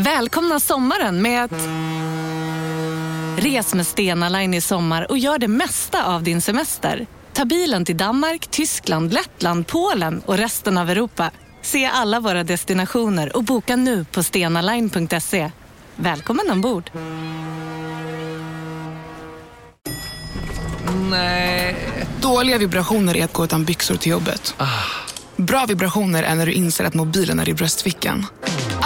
Välkomna sommaren med att... Res med Stena Line i sommar och gör det mesta av din semester. Ta bilen till Danmark, Tyskland, Lettland, Polen och resten av Europa. Se alla våra destinationer och boka nu på stenaline.se. Välkommen ombord! Nej. Dåliga vibrationer är att gå utan byxor till jobbet. Bra vibrationer är när du inser att mobilen är i bröstfickan.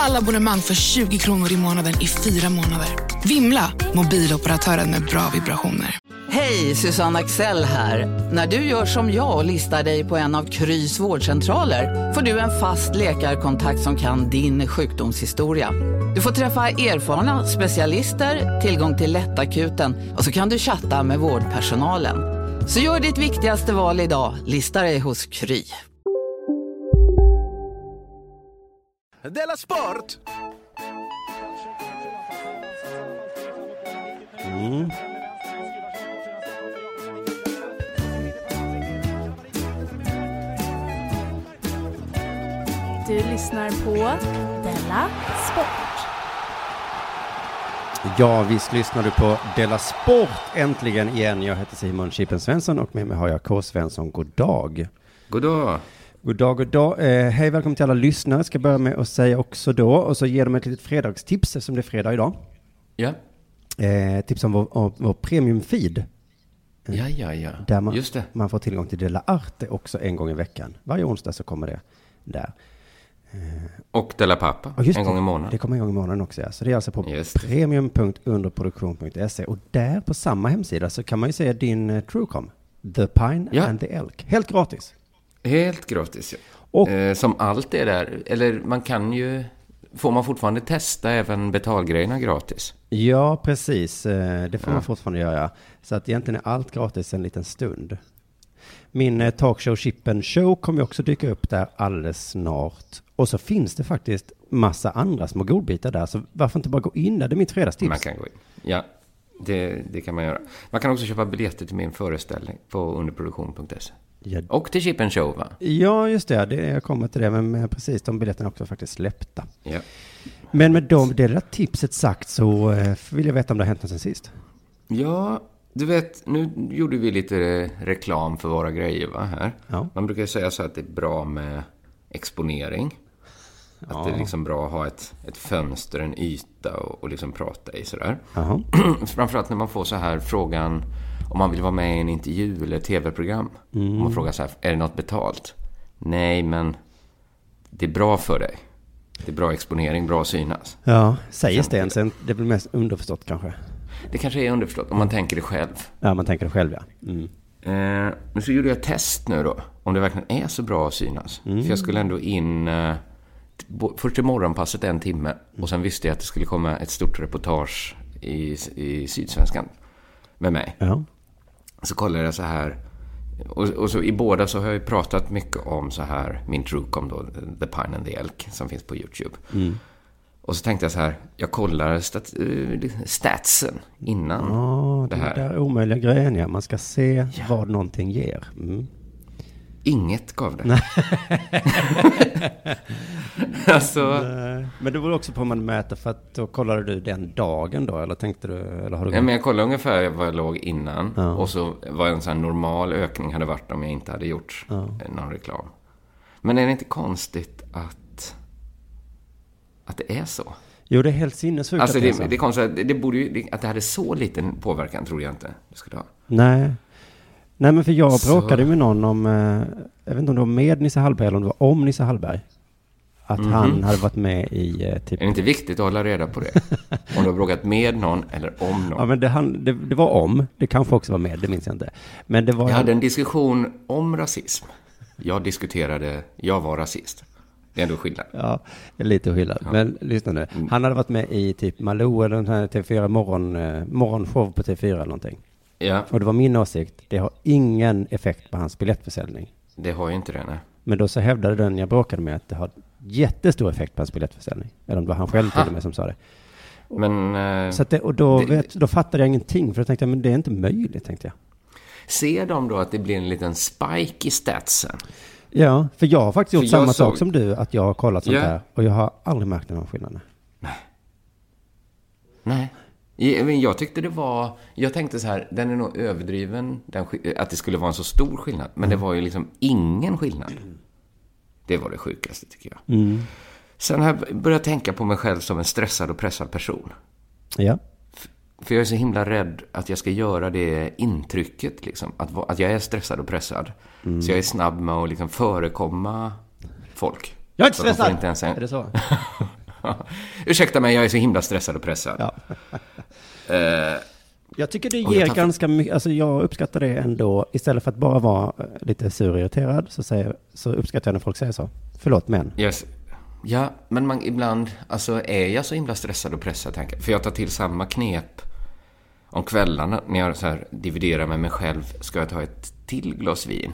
Alla abonnemang för 20 kronor i månaden i fyra månader. Vimla! Mobiloperatören med bra vibrationer. Hej, Susanne Axel här. När du gör som jag och listar dig på en av Krys vårdcentraler får du en fast läkarkontakt som kan din sjukdomshistoria. Du får träffa erfarna specialister, tillgång till lättakuten och så kan du chatta med vårdpersonalen. Så gör ditt viktigaste val idag, lista dig hos Kry. Della Sport! Du lyssnar på Della Sport. Ja, visst lyssnar du på Della Sport äntligen igen. Jag heter Simon Chippen Svensson och med mig har jag K. Svensson. God dag. God dag. God dag, god dag. Eh, hej, välkommen till alla lyssnare. Ska börja med att säga också då, och så ger de ett litet fredagstips eftersom det är fredag idag. Ja, Eh, tips om vår, om vår premium feed. ja, ja, ja. Där man, Just det. man får tillgång till Della Arte också en gång i veckan. Varje onsdag så kommer det där. Och Della Pappa, en det. gång i månaden. Det kommer en gång i månaden också, ja. Så det är alltså på premium.underproduktion.se. Och där på samma hemsida så kan man ju se din uh, Truecom. The Pine Ja. and the Elk. Helt gratis. Helt gratis, ja. Och- Eh, som allt är där. Eller man kan ju... Får man fortfarande testa även betalgrejerna gratis? Ja, precis. Eh, Det får man Ja. fortfarande göra. Så att egentligen är allt gratis en liten stund. Min eh, talkshow Chippen Show kommer också dyka upp där alldeles snart. Och så finns det faktiskt massa andra små godbitar där. Så varför inte bara gå in där? Det är mitt fredagstips. Man kan gå in. Ja, det, det kan man göra. Man kan också köpa biljetter till min föreställning på underproduktion.se. Ja, Och till Chip and Show, va? Ja, just det. det. Jag kommer till det. Men precis, de biljetterna också faktiskt släppta. Ja. Men med de, det där tipset sagt så eh, vill jag veta om det har hänt något sen sist. Ja, du vet, nu gjorde vi lite reklam för våra grejer, va, här. Ja. Man brukar ju säga så att det är bra med exponering. Att det är liksom bra att ha ett, ett fönster, en yta och, och liksom prata i sådär. Framförallt när man får så här frågan om man vill vara med i en intervju eller ett tv-program. Om man frågar så här, är det något betalt? Nej, men det är bra för dig. Det är bra exponering, bra synas. Ja, sägs det ens? Det väl mest underförstått kanske. Det kanske är underförstått om man tänker det själv. Ja, man tänker det själv ja. Mm. Eh, men så gjorde jag ett test nu då, om det verkligen är så bra att synas. För jag skulle ändå in, eh, först i morgonpasset en timme och sen visste jag att det skulle komma ett stort reportage i, i Sydsvenskan med mig. Ja. Så kollade jag så här, och, och så i båda så har jag ju pratat mycket om så här, min Truecom då, The Pine and the Elk, som finns på YouTube. Och så tänkte jag så här, jag kollar stat, eh, statsen innan Ja, det det här. där omöjliga grejen ja. Man ska se vad någonting ger. Mm. Inget gav det. alltså, Nej, Men det beror också på hur man mäter, för att då kollade du den dagen då, eller tänkte du, eller har du ja, men jag kollade ungefär vad jag låg innan. Ja. Och så vad en sån normal ökning hade varit om jag inte hade gjort Ja. någon reklam. Men är det inte konstigt att, att det är så? Jo, det är helt sinnessjukt Alltså att det är det, så. det är konstigt, det, det borde ju, det, att det hade så liten påverkan tror jag inte det skulle ha. Nej. Nej, men för jag Så- bråkade med någon om, eh, jag vet inte om det var med Nisse Hallberg eller om det var om Nisse Hallberg. Att Mhm. han hade varit med i eh, typ... Är det inte viktigt att hålla reda på det? om du har bråkat med någon eller om någon. Ja, men det, han, det, det var om. Det kanske också var med, det minns jag inte. Men det var... Jag hade en diskussion om rasism. Jag diskuterade, jag var rasist. Det är ändå skillnad. Ja, lite skillnad. Men lyssna nu. Mm. Han hade varit med i typ Malou eller den här TV4 morgon, eh, morgonshow på TV4 eller någonting. Ja, Och det var min åsikt, det har ingen effekt på hans biljettförsäljning. det har ju inte det, nej. Men då så hävdade den jag bråkade med att det har jättestor effekt på hans biljettförsäljning. Eller om det var han själv till och med som sa det. Men eh, Så det, och då, Det- vet, då fattade jag ingenting, för då tänkte jag, men det är inte möjligt, tänkte jag. ser de då att det blir en liten spike i statsen? Ja, för jag har faktiskt gjort samma jag sak såg- som du, att jag har kollat sånt Ja. här. Och jag har aldrig märkt någon skillnad. Nej. Men Jag tyckte det var... Jag tänkte så här, den är nog överdriven, den, att det skulle vara en så stor skillnad. Men det var ju liksom ingen skillnad. Det var det sjukaste, tycker jag. Sen har jag börjat tänka på mig själv som en stressad och pressad person. Ja. För jag är så himla rädd att jag ska göra det intrycket, liksom. Att, att jag är stressad och pressad. Så jag är snabb med att liksom förekomma folk. Jag är inte stressad! Inte ens en... Är det så? Ursäkta mig, jag är så himla stressad och pressad. Ja. Eh, Jag tycker det ger tar- ganska mycket, alltså jag uppskattar det ändå, istället för att bara vara lite sur och irriterad, så, säger, så uppskattar jag när folk säger så. Förlåt, men. Yes. Ja, men man, ibland, alltså är jag så himla stressad och pressad, tänker. För jag tar till samma knep om kvällarna när jag så här dividerar med mig själv. Ska jag ta ett till glas vin?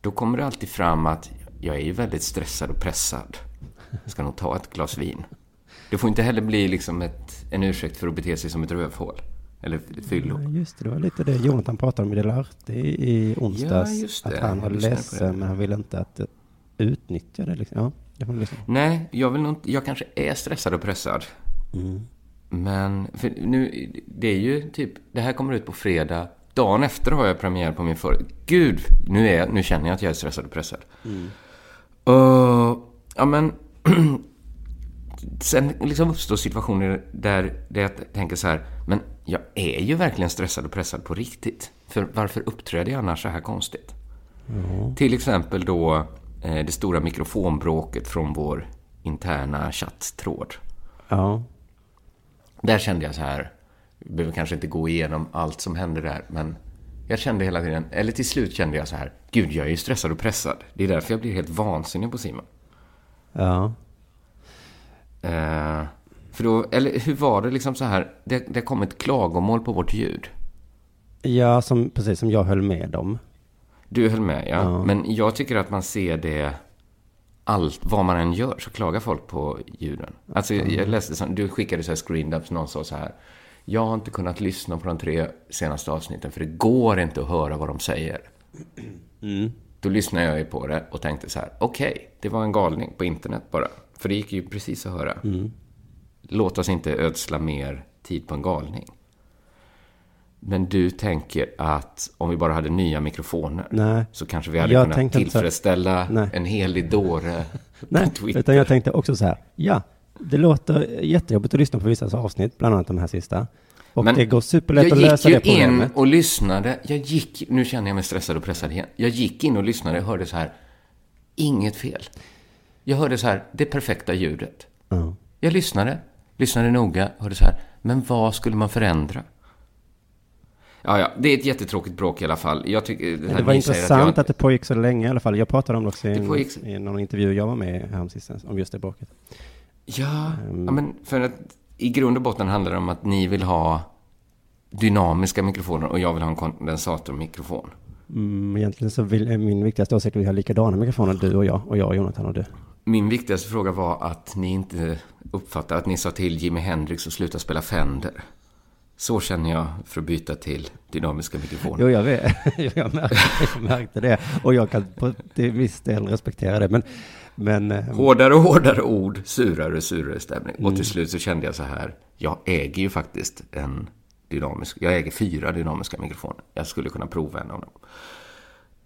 Då kommer det alltid fram att jag är ju väldigt stressad och pressad. Jag ska nog ta ett glas vin. Det får inte heller bli liksom ett, en ursäkt för att bete sig som ett rövhål. Eller ett fyllo. Ja, just det, det var lite det Jonathan pratade om i Delarte i, onsdags. Ja, just det. Att han var ledsen, men han ville inte att utnyttja det. Liksom. Ja, det lyssna på. Nej, jag vill nog inte, jag kanske är stressad och pressad. Men, för nu, det är ju typ, det här kommer ut på fredag. Dagen efter har jag premiär på min för... Gud, nu, är, nu känner jag att jag är stressad och pressad. Och, ja men, sen liksom uppstår situationer där, där jag tänker så här, men jag är ju verkligen stressad och pressad på riktigt. För varför uppträder jag annars så här konstigt? Till exempel då eh, det stora mikrofonbråket från vår interna chatttråd. Ja, Där kände jag så här, vi behöver kanske inte gå igenom allt som hände där, men jag kände hela tiden, eller till slut kände jag så här, gud jag är ju stressad och pressad. Det är därför jag blir helt vansinnig på Simon. Ja. Eh, för då, eller hur var det liksom så här, det, det kom ett klagomål på vårt ljud. Ja, som, precis som jag höll med om. Du höll med, ja. Ja. Men jag tycker att man ser det allt, vad man än gör, så klagar folk på ljuden. Alltså, jag, jag läste, som, du skickade så här screendubs, någon sa så här. Jag har inte kunnat lyssna på de tre senaste avsnitten, för det går inte att höra vad de säger. Då lyssnade jag ju på det och tänkte så här, okej, det var en galning på internet bara. För det gick ju precis att höra. Låt oss inte ödsla mer tid på en galning. Men du tänker att om vi bara hade nya mikrofoner Nej. så kanske vi hade Jag kunnat tillfredsställa en helig dåre Nej, Twitter. utan jag tänkte också så här, ja, det låter jättejobbigt att lyssna på vissa avsnitt, bland annat de här sista. Och Men det går superlätt jag att lösa gick det ju in problemet. och lyssnade. Jag gick, nu känner jag mig stressad och pressad igen. Jag gick in och lyssnade och hörde så här, inget fel. Jag hörde så här, det perfekta ljudet. Ja. Jag lyssnade, lyssnade noga, hörde så här, men vad skulle man förändra? Ja, ja, det är ett jättetråkigt bråk i alla fall. Jag tycker, det, här Det var intressant att, jag, det pågick så länge i alla fall. Jag pratade om det också i, Det en, pågick- i någon intervju jag var med i häromsistens, om just det bråket. Ja, Ehm. ja, men för att i grund och botten handlar det om att ni vill ha dynamiska mikrofoner och jag vill ha en kondensatormikrofon. Mm, egentligen så vill, är min viktigaste åsikt att vi har likadana mikrofoner, du och jag, och jag och Jonathan och du. Min viktigaste fråga var att ni inte uppfattar att ni sa till Jimi Hendrix att sluta spela Fender. Så känner jag för att byta till dynamiska mikrofoner. Jo, jag vet. jag, märkte, jag märkte det. Och jag kan på viss del respektera det. Men, men eh, Hårdare och hårdare ord, surare och surare stämning. Och till slut så kände jag så här, jag äger ju faktiskt en dynamisk, jag äger fyra dynamiska mikrofoner. Jag skulle kunna prova en av dem.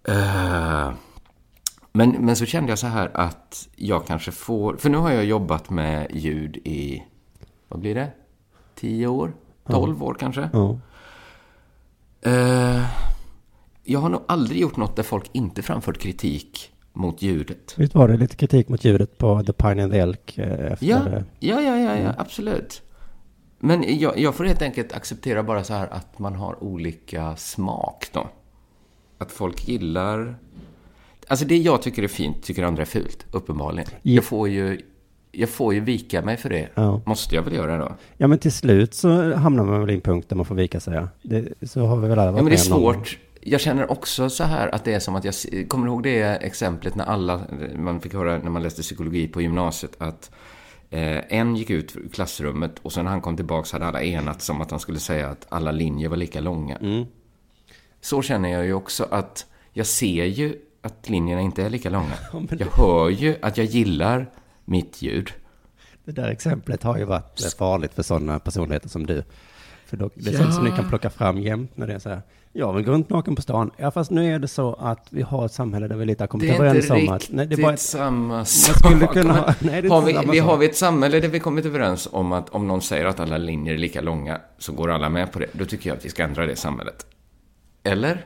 Eh, men, men så kände jag så här att jag kanske får, för nu har jag jobbat med ljud i, vad blir det? Tio år? Tolv år kanske? ja. Eh, jag har nog aldrig gjort något där folk inte framfört kritik mot ljudet. Visst var det lite kritik mot ljudet på The Pine and the Elk eh, efter Ja, ja, ja, ja, ja absolut. Men jag, jag får helt enkelt acceptera bara så här att man har olika smak då. Att folk gillar... Alltså det jag tycker är fint tycker andra är fult, uppenbarligen. Ja. Jag får ju... Jag får ju vika mig för det. Ja. Måste jag väl göra då? Ja, men till slut så hamnar man väl i en punkt där man får vika sig. ja. Det, så har vi väl alla varit Ja, men det är svårt. Jag känner också så här att det är som att jag... Kommer ihåg det exemplet när alla... Man fick höra när man läste psykologi på gymnasiet att eh, en gick ut ur klassrummet och sen när han kom tillbaka hade alla enats om att han skulle säga att alla linjer var lika långa. Mm. Så känner jag ju också att jag ser ju att linjerna inte är lika långa. men Jag hör ju att jag gillar mitt ljud. Det där exemplet har ju varit farligt för sådana personligheter som du. För då, det är sånt som ni kan plocka fram jämt när det är så här. Jag vill gå runt naken på stan. Ja, fast nu är det så att vi har ett samhälle där vi lite har kommit överens om att... Nej, det är bara ett, samma sak. kunna ha- nej, det är har inte vi, samma vi sak. har vi ett samhälle där vi kommit överens om att om någon säger att alla linjer är lika långa så går alla med på det. Då tycker jag att vi ska ändra det samhället. Eller?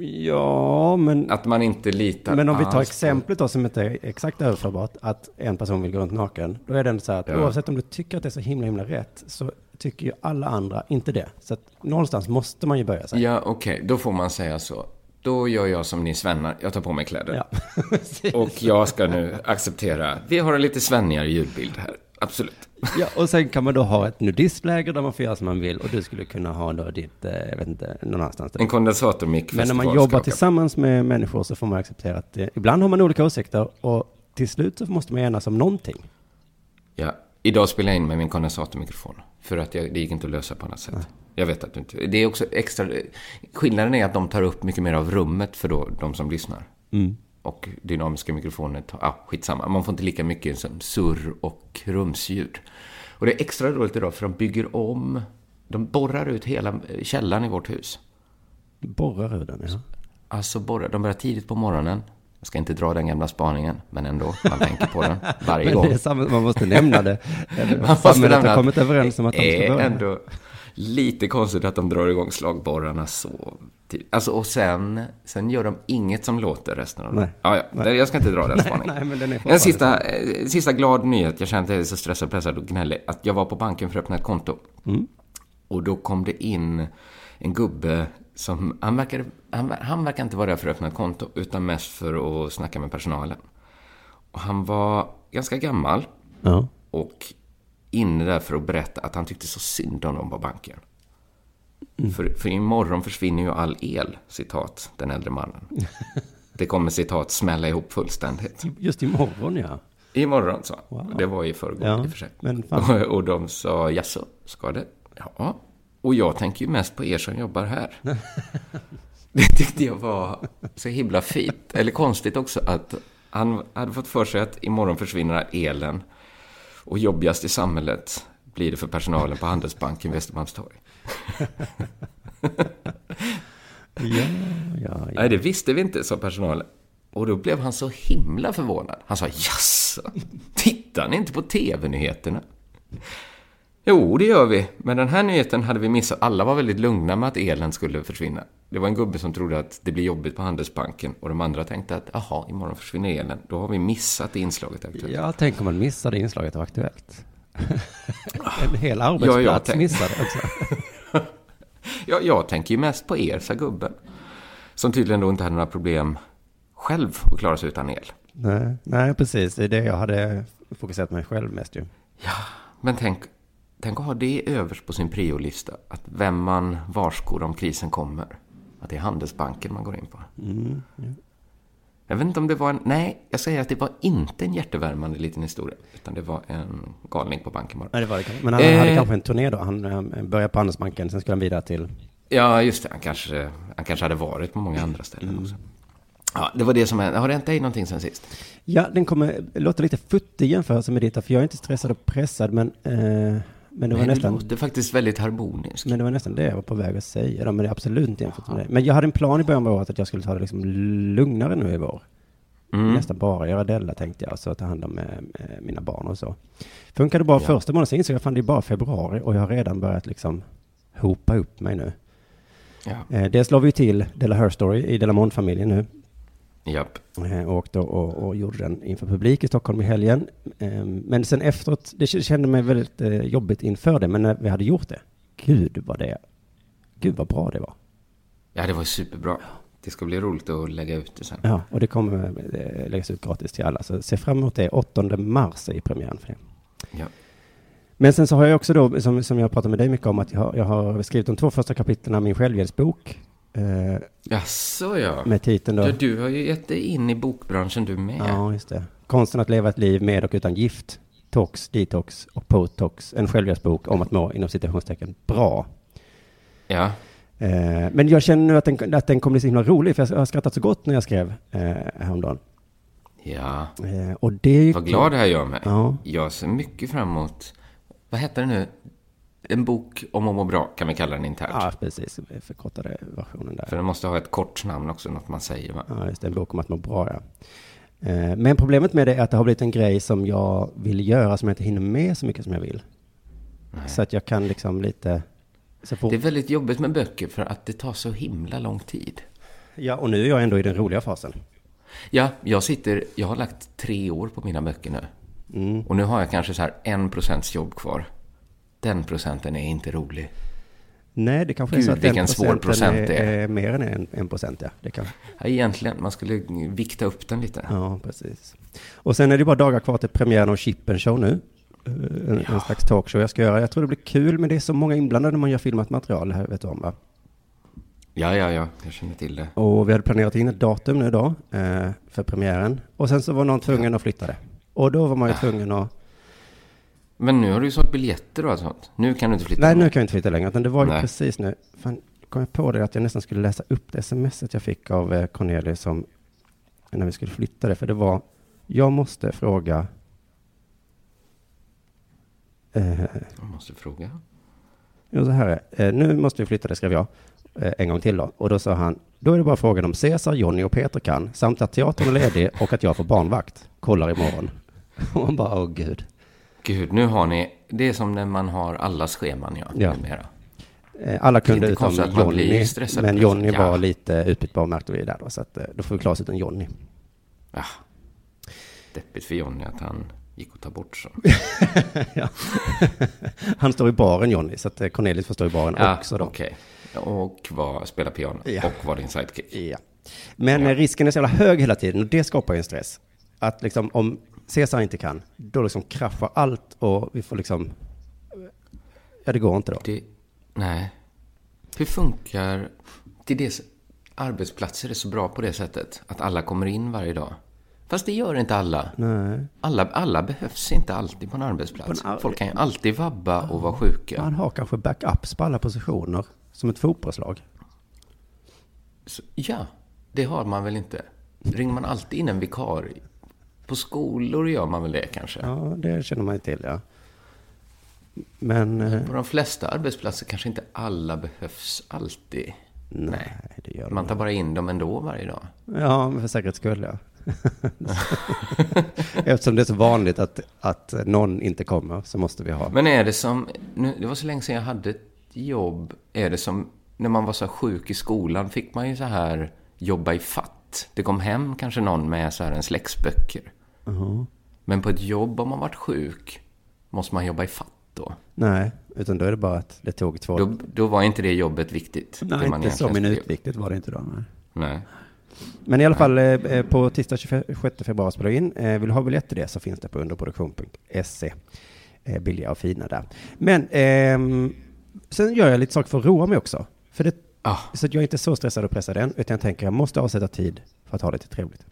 ja, men... Att man inte litar Men om vi tar exemplet då som inte är exakt överförbart, att en person vill gå runt naken, då är det ändå så här att Ja. oavsett om du tycker att det är så himla himla rätt, så tycker ju alla andra inte det. Så att någonstans måste man ju börja säga. Ja, okej. Då får man säga så. Då gör jag som ni svennar. Jag tar på mig kläder. Ja. Och jag ska nu acceptera. Vi har en lite svennigare ljudbild här. Absolut. ja, och sen kan man då ha ett nudistläger där man får göra som man vill och du skulle kunna ha då ditt, eh, jag vet inte, någon annanstans. Där. En kondensatormick Men när man jobbar tillsammans med människor så får man acceptera att det, ibland har man olika åsikter och till slut så måste man enas om någonting. Ja, idag spelar jag in med min kondensatormikrofon. För att jag, det gick inte att lösa på annat sätt. Jag vet att du inte... Det är också extra... Skillnaden är att de tar upp mycket mer av rummet för då, de som lyssnar. Och dynamiska mikrofoner, tar, ah, skitsamma. Man får inte lika mycket som surr och rumsljud. Och det är extra roligt idag för de bygger om... De borrar ut hela källaren i vårt hus. Borrar ur den, ja. Alltså borrar, de börjar tidigt på morgonen. Jag ska inte dra den gamla spaningen, men ändå, man tänker på den varje gång. samma, man måste nämna det. Man måste nämna har kommit överens om att de det ska är börja. ändå lite konstigt att de drar igång slagborrarna så. Alltså, och sen, sen gör de inget som låter resten av Nej. dagen. Ja, ja, jag ska inte dra den Nej, spaningen. nej, En sista, eh, sista glad nyhet. Jag känner att jag är så stressad, pressad och gnällig. Att jag var på banken för att öppna ett konto. Mm. Och då kom det in en gubbe som, han verkar, han, han verkar inte vara där för att öppna ett konto, utan mest för att snacka med personalen. Och han var ganska gammal Ja. och inne där för att berätta att han tyckte så synd om dem på banken. För, för imorgon försvinner ju all el, citat den äldre mannen. Det kommer citat smälla ihop fullständigt. Just imorgon, ja. Imorgon, sa. Wow. Det var i förrgår Ja, i och för sig. Och, och de sa, jaså, ska det? Ja. Och jag tänker ju mest på er som jobbar här. Det tyckte jag var så himla fint. Eller konstigt också att han hade fått för sig att imorgon försvinner elen. Och jobbigast i samhället blir det för personalen på Handelsbanken Västermalmstorg. Ja, ja, ja. Nej, det visste vi inte, sa personalen. Och då blev han så himla förvånad. Han sa, jaså, tittar ni inte på TV-nyheterna? Jo, det gör vi. Men den här nyheten hade vi missat. Alla var väldigt lugna med att elen skulle försvinna. Det var en gubbe som trodde att det blir jobbigt på Handelsbanken. Och de andra tänkte att, jaha, imorgon försvinner elen. Då har vi missat inslaget. Aktuellt. ja, tänk om man missade inslaget av Aktuellt. en hel arbetsplats tänk- missade också. Ja, jag tänker ju mest på er, sa gubben. Som tydligen då inte hade några problem själv att klara sig utan el. Nej, nej, precis. Det är det jag hade fokuserat mig själv mest ju. Men tänk, tänk att ha det överst på sin priolista. Att vem man varskor om krisen kommer. Att det är Handelsbanken man går in på. Jag vet inte om det var en... Nej, jag säger att det var inte en hjärtevärmande liten historia. Utan det var en galning på banken bara. Nej, det var det. Men han Eh. hade kanske en turné då. Han eh, började på Handelsbanken, sen skulle han vidare till... Ja, just det. Han kanske, han kanske hade varit på många andra ställen också. Ja, det var det som hände. Har det hänt dig någonting sen sist? Ja, den kommer låta lite futtig jämförelse med ditt, för jag är inte stressad och pressad, men, eh, men det var Nej, nästan... Det låter faktiskt väldigt harmoniskt. Men det var nästan det jag var på väg att säga, då, men det är absolut inte jämfört med det. Men jag hade en plan i början av året att jag skulle ta det liksom lugnare nu i vår. Mm. Nästan bara göra Della tänkte jag, så ta hand om eh, eh, mina barn och så. Funkade bra första månaden, sen insåg jag fan det är bara februari och jag har redan börjat liksom hopa upp mig nu. Ja. Eh, dels la vi till Della Her Story i Della Mond-familjen nu. Japp. Eh, och åkte och, och gjorde den inför publik i Stockholm i helgen. Eh, men sen efteråt, det kände mig väldigt eh, jobbigt inför det, men när vi hade gjort det, gud vad det, gud vad bra det var. Ja, det var superbra. Det ska bli roligt att lägga ut det sen. Ja, och det kommer eh, läggas ut gratis till alla, så se fram emot det. 8 mars är premiären för det. Ja. Men sen så har jag också då, som, som jag pratat med dig mycket om, att jag, har- jag har skrivit de två första kapitlen av min självhjälpsbok. Eh, Jaså, ja. med titeln då. Du, du har ju gett dig in i bokbranschen du med. Ja, just det. Konsten att leva ett liv med och utan gift. Tox, detox och potox. En självhjälpsbok om att må inom citationstecken bra. Ja. Eh, men jag känner nu att den, att den kommer bli så himla rolig, för jag har skrattat så gott när jag skrev eh, häromdagen. Ja, Eh, och det är ju vad glad det här gör mig. Ja. Jag ser mycket fram emot, vad heter det nu? En bok om att må bra, kan vi kalla den internt. Ja, precis. Förkortade versionen där. För den måste ha ett kort namn också, något man säger va? Ja, just det. En bok om att må bra, ja. Eh, Men problemet med det är att det har blivit en grej som jag vill göra som jag inte hinner med så mycket som jag vill. Så att jag kan liksom lite... Så fort... Det är väldigt jobbigt med böcker för att det tar så himla lång tid. Ja, och nu är jag ändå i den roliga fasen. Ja, jag sitter, jag har lagt tre år på mina böcker nu. Mm. Och nu har jag kanske så här en procents jobb kvar. Den procenten är inte rolig. Nej, det kanske Gud, är så att vilken svår procent det är, är. mer än en, en procent, ja. Det kan. Ja, egentligen, man skulle vikta upp den lite. Ja, precis. Och sen är det bara dagar kvar till premiären av Chippen Show nu. Eh, En, en slags talkshow jag ska göra. Jag tror det blir kul, men det är så många inblandade när man gör filmat material. Här vet du om, va? Ja, ja, ja, jag känner till det. Och vi hade planerat in ett datum nu då, eh, för premiären. Och sen så var någon tvungen att flytta det. Och då var man ju tvungen att... Men nu har du ju sålt biljetter och allt sånt. Nu kan du inte flytta. Nej, nu kan jag inte flytta längre. Utan det var ju Nej. precis nu. Fan, kom jag på det att jag nästan skulle läsa upp det smset jag fick av eh, Cornelius som när vi skulle flytta det. För det var, jag måste fråga eh, Jag måste fråga. Jo, så här är eh, Nu måste vi flytta det, skrev jag. Eh, en gång till då. Och då sa han, då är det bara frågan om Cesar, Jonny och Peter kan, samt att teatern är ledig och att jag får barnvakt. Kollar imorgon. Och man bara, åh gud. Gud, nu har ni... Det är som när man har allas scheman, ja, Ja. numera. Eh, Alla kunde utom Jonny, men. Jonny Ja. var lite utbytbar märkte vi där då, så att eh, då får vi klara oss utan Jonny. Ja. Deppigt för Johnny att han gick och ta bort så. ja. Han står i baren Jonny, så att eh, Cornelius får stå i baren Ja, också då. okej. Och var, spela piano. Ja. Och var din sidekick. Ja. Men risken är så jävla hög hela tiden och det skapar ju en stress. Att liksom om Cesar inte kan, då liksom kraschar allt och vi får liksom... Ja, det går inte då. Det, nej. Hur funkar... Till det, arbetsplatser är så bra på det sättet. Att alla kommer in varje dag. Fast det gör inte alla. Nej. Alla, alla behövs inte alltid på en arbetsplats. På en ar- Folk kan ju alltid vabba och vara sjuka. Man har kanske backups på alla positioner, som ett fotbollslag. Så, ja, det har man väl inte. Ringer man alltid in en vikarie? På skolor gör man väl det kanske? Ja, det känner man ju till, ja. Men... eh, På de flesta arbetsplatser kanske inte alla behövs alltid. Nej, det gör Man tar bara in dem ändå varje dag. Ja, för säkerhets skull, ja. Eftersom det är så vanligt att, att någon inte kommer så måste vi ha. Men är det som, nu, det var så länge sedan jag hade ett jobb, är det som när man var så sjuk i skolan fick man ju så här jobba i fatt. Det kom hem kanske någon med så här en släcks böcker. Men på ett jobb om man varit sjuk måste man jobba i fatt då. Nej, utan då är det bara att det tog två... Då, då var inte det jobbet viktigt. det Nej, inte så minutviktigt var det inte då. Nej. Nej. Men i alla fall, eh, eh, på tisdag 26 februari spelar vi in. Eh, Vill du ha biljett till det så finns det på underproduktion.se. Eh, Billiga och fina där. Men ehm, sen gör jag lite saker för att roa mig också. För det, Ah, så att jag är inte så stressad och pressad än, utan jag tänker jag måste avsätta tid för att ha det lite trevligt.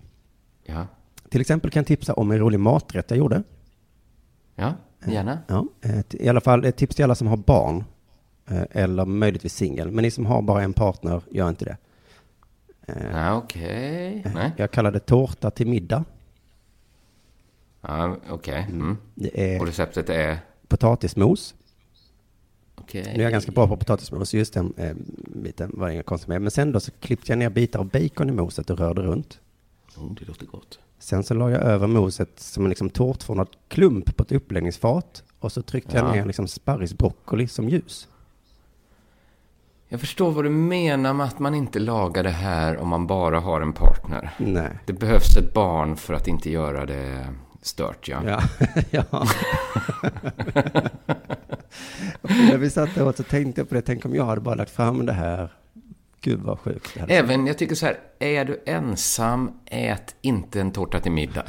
ja. Till exempel kan jag tipsa om en rolig maträtt jag gjorde. Ja, gärna. Ja, eh, t- I alla fall ett tips till alla som har barn. eh, Eller möjligtvis singel. Men ni som har bara en partner, gör inte det. Ja, okej. Nej. Jag kallar det tårta till middag. Ja, okej. Mm. Det Och receptet är? potatismos. Okej. Nu är jag ganska bra på potatismos, så just den eh, biten var det inga konstigt med. Men sen då så klippte jag ner bitar av bacon i moset och rörde runt. Oh, det låter gott. Sen så la jag över moset som en liksom tårtformad klump på ett uppläggningsfat. Och så tryckte jag Ja. ner liksom sparrisbroccoli som ljus. Jag förstår vad du menar med att man inte lagar det här om man bara har en partner. Nej. Det behövs ett barn för att inte göra det stört, ja. Ja, ja. Och när vi satt där åt så tänkte jag på det, tänk om jag hade bara lagt fram det här. Gud vad sjukt Även, jag tycker så här, är du ensam, ät inte en tårta till middag.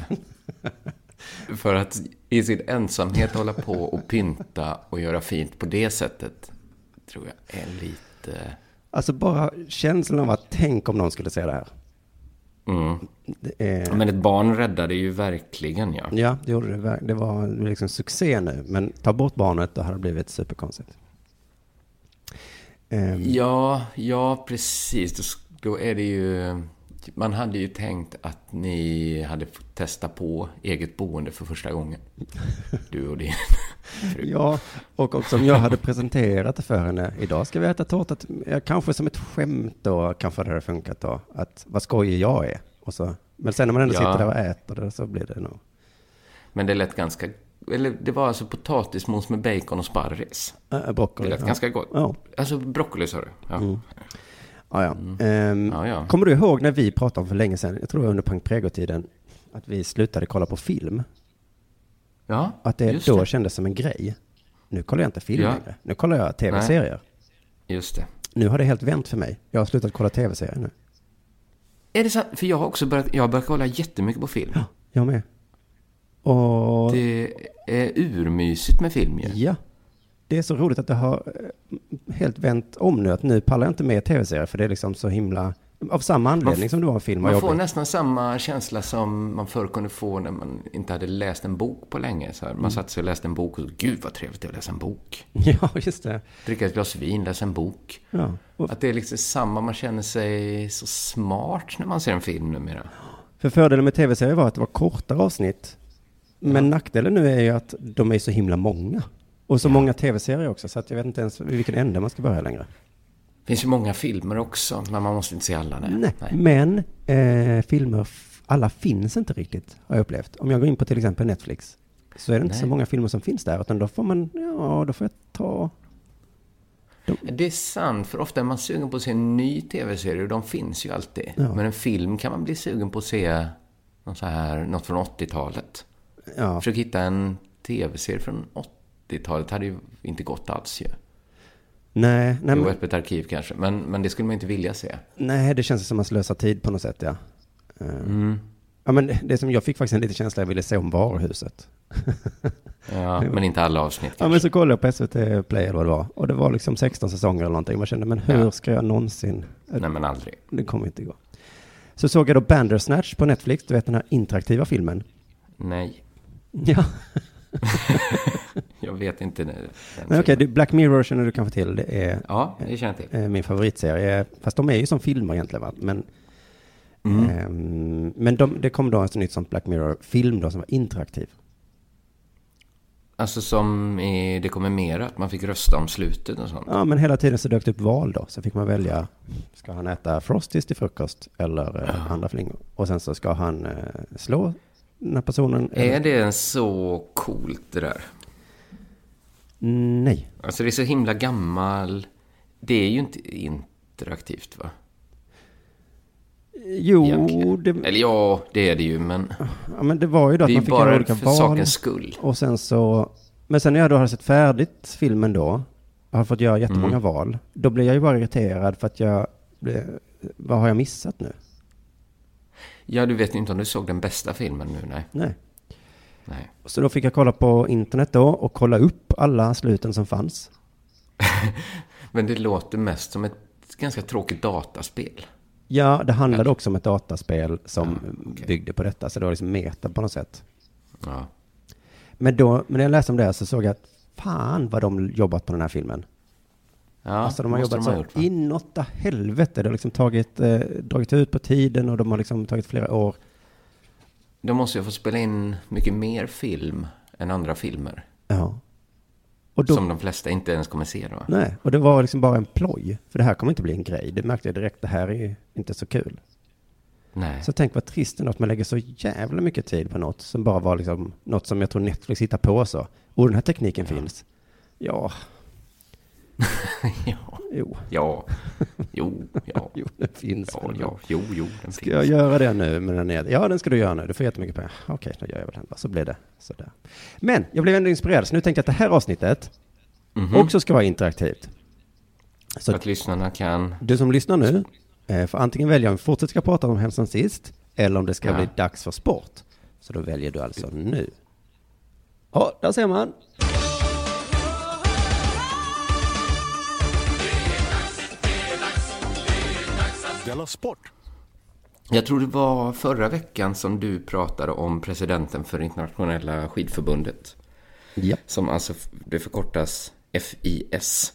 för att i sin ensamhet hålla på och pynta och göra fint på det sättet, tror jag är lite... Alltså bara känslan av att tänk om någon skulle säga det här. Mm. Det är, Men ett barn räddade ju verkligen, ja. Ja, det gjorde det. Det var liksom succé nu. Men ta bort barnet, då hade det blivit superkonstigt. Ehm, Ja, ja, precis. Då, är det ju Man hade ju tänkt att ni hade fått testa på eget boende för första gången. Du och din fru. Ja, och också om jag hade presenterat det för henne. Idag ska vi äta tårta. Kanske som ett skämt då, kanske det hade funkat då. Att vad skojig jag är. Och så, men sen när man ändå Ja. sitter där och äter det så blir det nog. Men det lät ganska... Eller det var alltså potatismos med bacon och sparris. Äh, Det broccoli. lät ja. ganska gott. Ja. Alltså broccoli sa du? Ja. Ja, ja. Ehm, Ja, ja. Kommer du ihåg när vi pratade om för länge sedan, jag tror det var under Pank att vi slutade kolla på film? ja Att det då det. kändes som en grej. Nu kollar jag inte film Ja. längre. Nu kollar jag tv-serier. Just det. Nu har det helt vänt för mig. Jag har slutat kolla tv-serier nu. Är det sant? För jag har också börjat, jag har börjat kolla jättemycket på film. Jag med. Och Det är urmysigt med film ju. ja, det är så roligt att det har eh, helt vänt om nu. Att nu pallar jag inte med tv-serier för det är liksom så himla, av samma anledning som det var en film. Man får jobbigt. nästan samma känsla som man förr kunde få när man inte hade läst en bok på länge. Så här, man satt sig och läste en bok och så, gud vad trevligt det är att läsa en bok. Ja, just det. Dricka ett glas vin, läsa en bok. Ja. Och Att det är liksom samma, man känner sig så smart när man ser en film numera. För fördelen med tv-serier var att det var kortare avsnitt. Men nackdelen nu är ju att de är så himla många. Och så många tv-serier också, så att jag vet inte ens vilken ände man ska börja längre. Det finns ju många filmer också, men man måste inte se alla. Nej. Nej, men eh, filmer, alla finns inte riktigt, har jag upplevt. Om jag går in på till exempel Netflix, så är det inte Nej. så många filmer som finns där, utan då får man, ja, då får jag ta... Det är sant, för ofta är man sugen på att se en ny tv-serie och de finns ju alltid. Ja. Men en film kan man bli sugen på att se något, så här, något från 80-talet. Ja, Försök hitta en tv-serie från 80-talet hade ju inte gått alls ju. nej, nej, Jo, men, öppet arkiv kanske, men, men det skulle man inte vilja se. nej, det känns som att man slösar tid på något sätt, ja. Eh, Mm. Ja, men det- som jag fick faktiskt en liten känsla, jag ville se om Varuhuset. Ja, men inte alla avsnitt Ja, kanske. men så kollade jag på SVT Play eller vad det var. Och det var liksom 16 säsonger eller någonting. Man kände, men hur Ja. ska jag någonsin? Nej, men aldrig. Det kommer inte gå. Så såg jag då Bandersnatch på Netflix, du vet den här interaktiva filmen. Nej, Ja, jag vet inte. Den men okej, du- Black Mirror känner du kanske till. Det är Ja, det känner jag till. eh, min favoritserie. Fast de är ju som filmer egentligen va? Men, Mm. ehm, men de, det kom då en sån nytt sånt Black Mirror-film då som var interaktiv. Alltså som i Det kommer mera, att man fick rösta om slutet och sånt. Ja, men hela tiden så dök det upp val då. Så fick man välja, ska han äta Frosties till frukost eller eh, andra flingor? Och sen så ska han eh, slå den här personen. Är det så coolt det där? Nej. Alltså det är så himla gammal. Det är ju inte interaktivt va? Jo, Egentligen. det, Eller ja, det är det ju, men ja, men det var ju då att det är man fick göra bara olika för val. sakens skull. Och sen så, men sen när jag då hade sett färdigt filmen då, och har fått göra jättemånga Mm. val, då blir jag ju bara irriterad för att jag, vad har jag missat nu? Ja, du vet inte om du såg den bästa filmen nu, nej. Nej. nej. Så då fick jag kolla på internet då och kolla upp alla sluten som fanns. Men det låter mest som ett ganska tråkigt dataspel. Ja, det handlade också om ett dataspel som Ja, okej. byggde på detta, så det var liksom meta på något sätt. Ja. Men då, men när jag läste om det så såg jag att fan vad de jobbat på den här filmen. Ja, alltså de har jobbat så inåtta helvete. Det har liksom tagit, eh, dragit ut på tiden och de har liksom tagit flera år. De måste ju få spela in mycket mer film än andra filmer. Ja. Då, Som de flesta inte ens kommer se då. nej, och det var liksom bara en ploj. För det här kommer inte bli en grej. Det märkte jag direkt, det här är ju inte så kul. Nej. Så tänk vad trist ändå att man lägger så jävla mycket tid på något som bara var liksom något som jag tror Netflix hittar på så. Och den här tekniken finns. Ja, ja. jo, Ja. Jo, ja. jo, den finns. Ja, ja. Jo, jo, den Ska finns. jag göra det nu med den ner? Ja, den ska du göra nu. Du får jättemycket pengar. Okej, då gör jag väl den. Så blev det sådär. Men jag blev ändå inspirerad, så nu tänkte jag att det här avsnittet Mhm. också ska vara interaktivt. Så Så att lyssnarna kan... du som lyssnar nu eh, får antingen välja om vi fortsätter ska prata om hälsan sist, eller om det ska Ja. bli dags för sport. Så då väljer du alltså nu. Ja, där ser man. Della Sport! Jag tror det var förra veckan som du pratade om presidenten för internationella skidförbundet. Ja. Som alltså, det förkortas FIS.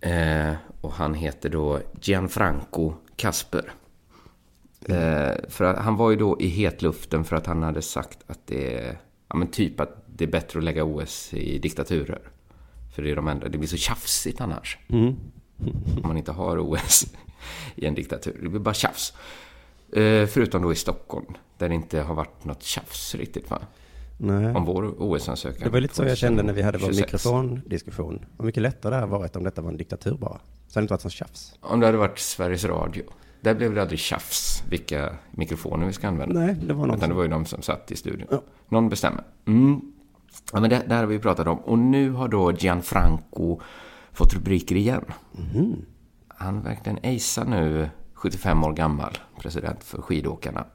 Eh, och han heter då Gianfranco Casper. Eh, för att han var ju då i hetluften för att han hade sagt att det är, ja men typ att det är bättre att lägga OS i diktaturer. För det är de enda, det blir så tjafsigt annars. Om man inte har OS i en diktatur. Det blir bara tjafs. Eh, förutom då i Stockholm, där det inte har varit något tjafs riktigt va? Nej. Om vår OS-ansökan. Det var lite så jag kände när vi hade vår 2026. mikrofondiskussion. Vad mycket lättare det hade varit om detta var en diktatur bara. Så hade det inte varit sån tjafs. Om det hade varit Sveriges Radio. Där blev det aldrig tjafs vilka mikrofoner vi ska använda. Nej, det var någon Utan det var ju de som satt i studion. Ja. Någon bestämmer. Mm. Ja, men det, det här har vi pratat om. Och nu har då Gianfranco fått rubriker igen. Mhm. Han verkligen acear nu, 75 år gammal, president för skidåkarna.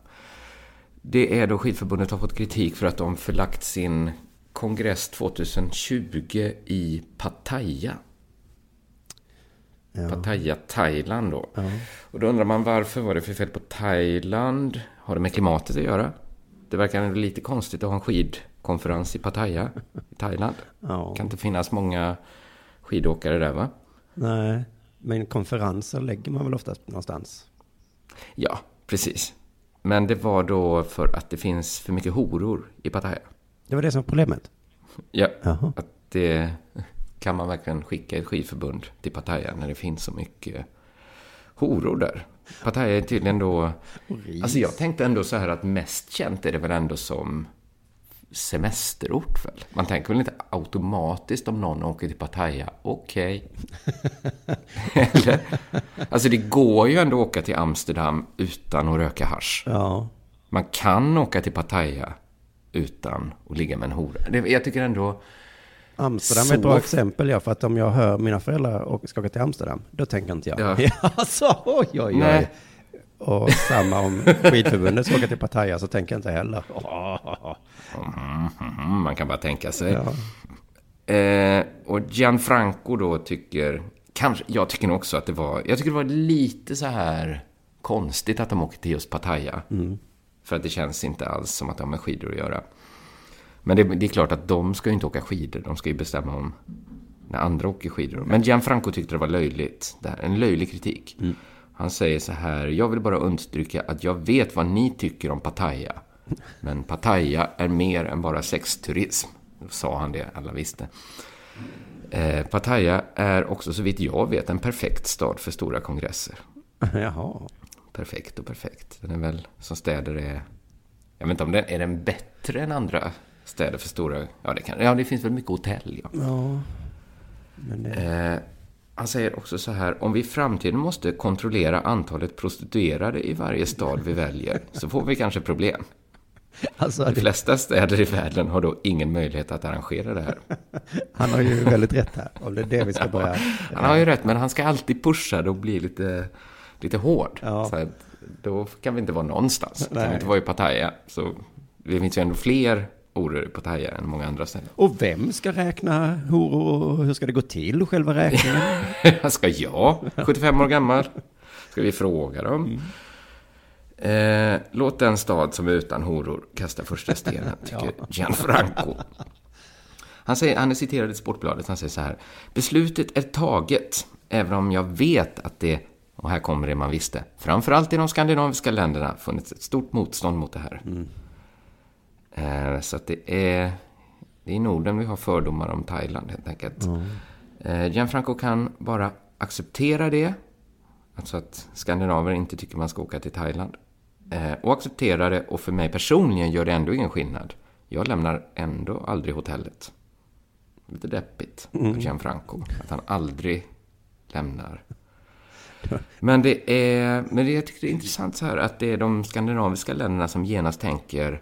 Det är då skidförbundet har fått kritik för att de förlagt sin kongress 2020 i Pattaya. Ja. Pattaya, Thailand då. Och då undrar man varför var det för fel på Thailand? Har det med klimatet att göra? Det verkar lite konstigt att ha en skidkonferens i Pattaya, i Thailand. Ja. kan inte finnas många skidåkare där va? Nej, men konferenser lägger man väl oftast någonstans. Ja, precis. Men det var då för att det finns för mycket horor i Pattaya. Det var det som var problemet. Ja, Jaha. att det kan man verkligen skicka ett skidförbund till Pattaya när det finns så mycket horor där. Pattaya är tydligen då... Alltså jag tänkte ändå så här att mest känt är det väl ändå som semesterort väl? Man tänker väl inte automatiskt om någon åker till Pattaya, okej. Eller? Alltså det går ju ändå att åka till Amsterdam utan att röka hasch. Ja. Man kan åka till Pattaya utan att ligga med en hora. Jag tycker ändå... Amsterdam Så- är ett bra exempel, ja. För att om jag hör mina föräldrar och ska åka till Amsterdam, då tänker inte jag. Ja. Ja, så, oj, oj, oj. Nej. Och samma om skidförbundet ska åka till Pattaya så tänker jag inte heller. Mm, man kan bara tänka sig. Ja. Eh, och Gianfranco då tycker, kanske, jag tycker nog också att det var, jag tycker det var lite så här konstigt att de åker till just Pattaya. För att det känns inte alls som att de har med skidor att göra. Men det, det är klart att de ska ju inte åka skidor, de ska ju bestämma om när andra åker skidor. Men Gianfranco tyckte det var löjligt, det här, en löjlig kritik. Han säger så här, jag vill bara understryka att jag vet vad ni tycker om Pattaya. Men Pattaya är mer än bara sexturism. Sa han det, alla visste. Eh, Pattaya är också, så vitt jag vet, en perfekt stad för stora kongresser. Jaha. Perfekt och perfekt. Den är väl, som städer är... Jag vet inte om den är den bättre än andra städer för stora... Ja, det, kan, ja, det finns väl mycket hotell, ja. Ja. Det... Eh, han säger också så här, om vi i framtiden måste kontrollera antalet prostituerade i varje stad vi väljer, så får vi kanske problem. Alltså, De flesta städer i världen har då ingen möjlighet att arrangera det här. han har ju väldigt rätt här. Om det är det vi ska börja... Han har ju rätt, men han ska alltid pusha det och bli lite, lite hård. Ja. Så att, då kan vi inte vara någonstans. Kan Nej. vi inte vara i Pattaya. Så det finns ju ändå fler horor i Pattaya än många andra ställen. Och vem ska räkna horor och hur ska det gå till, själva räkningen? Ska jag, 75 år gammal? Ska vi fråga dem? Eh, låt den stad som är utan horor kasta första stenen, tycker Gianfranco. Han, säger, han är citerad i Sportbladet, han säger så här. Beslutet är taget, även om jag vet att det, och här kommer det man visste, framförallt i de skandinaviska länderna funnits ett stort motstånd mot det här. Eh, så att det är, det är i Norden vi har fördomar om Thailand helt enkelt. Eh, Gianfranco kan bara acceptera det, alltså att skandinaver inte tycker man ska åka till Thailand. Eh, och acceptera det, och för mig personligen gör det ändå ingen skillnad. Jag lämnar ändå aldrig hotellet. Lite deppigt på Gianfranco, att han aldrig lämnar. Men det är, men det, jag tycker det är intressant så här att det är de skandinaviska länderna som genast tänker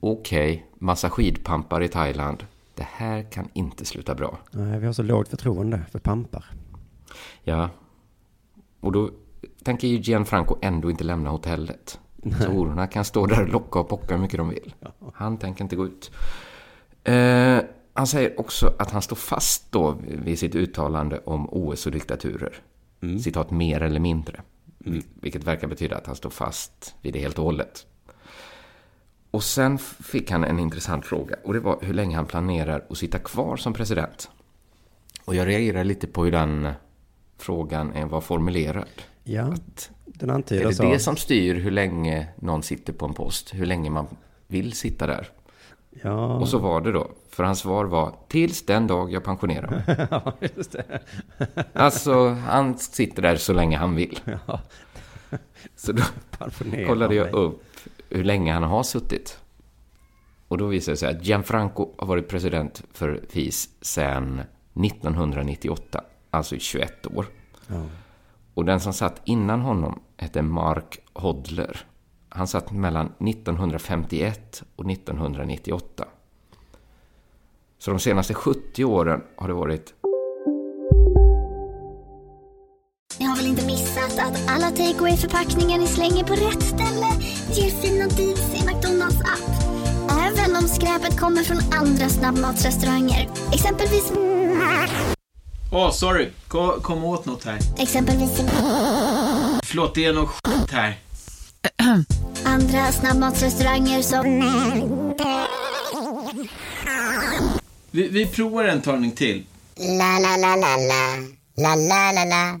okej, massa skidpampar i Thailand. Det här kan inte sluta bra. Nej, vi har så lågt förtroende för pampar. Ja. Och då tänker ju Gianfranco ändå inte lämna hotellet. Så hororna kan stå där och locka och pocka hur mycket de vill. Han tänker inte gå ut. Eh, han säger också att han står fast då vid sitt uttalande om OS och diktaturer. Citat mer eller mindre. Vilket verkar betyda att han står fast vid det helt och hållet. Och sen fick han en intressant fråga. Och det var hur länge han planerar att sitta kvar som president. Och jag reagerar lite på hur den frågan är- var formulerad. Ja, den antyder Är det så. det som styr hur länge någon sitter på en post? Hur länge man vill sitta där? Ja, Och så var det då. För hans svar var tills den dag jag pensionerar mig. ja, just det. Alltså, han sitter där så länge han vill. Ja, Så då kollade jag upp hur länge han har suttit. Och då visade det sig att Gianfranco har varit president för FIS sedan 1998, alltså i 21 år. Ja. Och den som satt innan honom hette Mark Hodler. Han satt mellan 1951 och 1998. Så de senaste 70 åren har det varit Ni har väl inte missat att alla takeaway förpackningar ni slänger på rätt ställe ger fina deals i McDonalds app. Även om skräpet kommer från andra snabbmatsrestauranger. Exempelvis... Åh, sorry. Kom, kom åt något här. Exempelvis... Förlåt, det är något skit här. Andra snabbmatsrestauranger som... Vi, vi provar en talning till. La, la, la, la, la. La, la, la, la.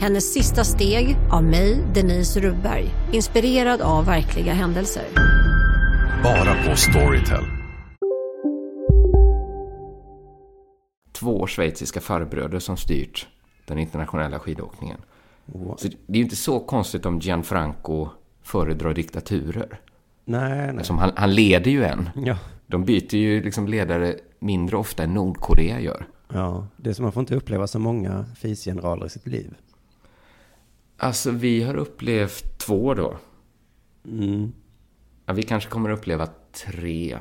Hennes sista steg av mig, Denise Rubberg. Inspirerad av verkliga händelser. Bara på Storytel. två schweiziska farbröder som styrt den internationella skidåkningen. Så det är ju inte så konstigt om Gianfranco föredrar diktaturer. Nej, nej. Som han, han leder ju en. Ja. De byter ju liksom ledare mindre ofta än Nordkorea gör. ja, det är som man får inte uppleva så många FIS-generaler i sitt liv. Alltså, vi har upplevt två då. Mm. Ja, vi kanske kommer att uppleva tre,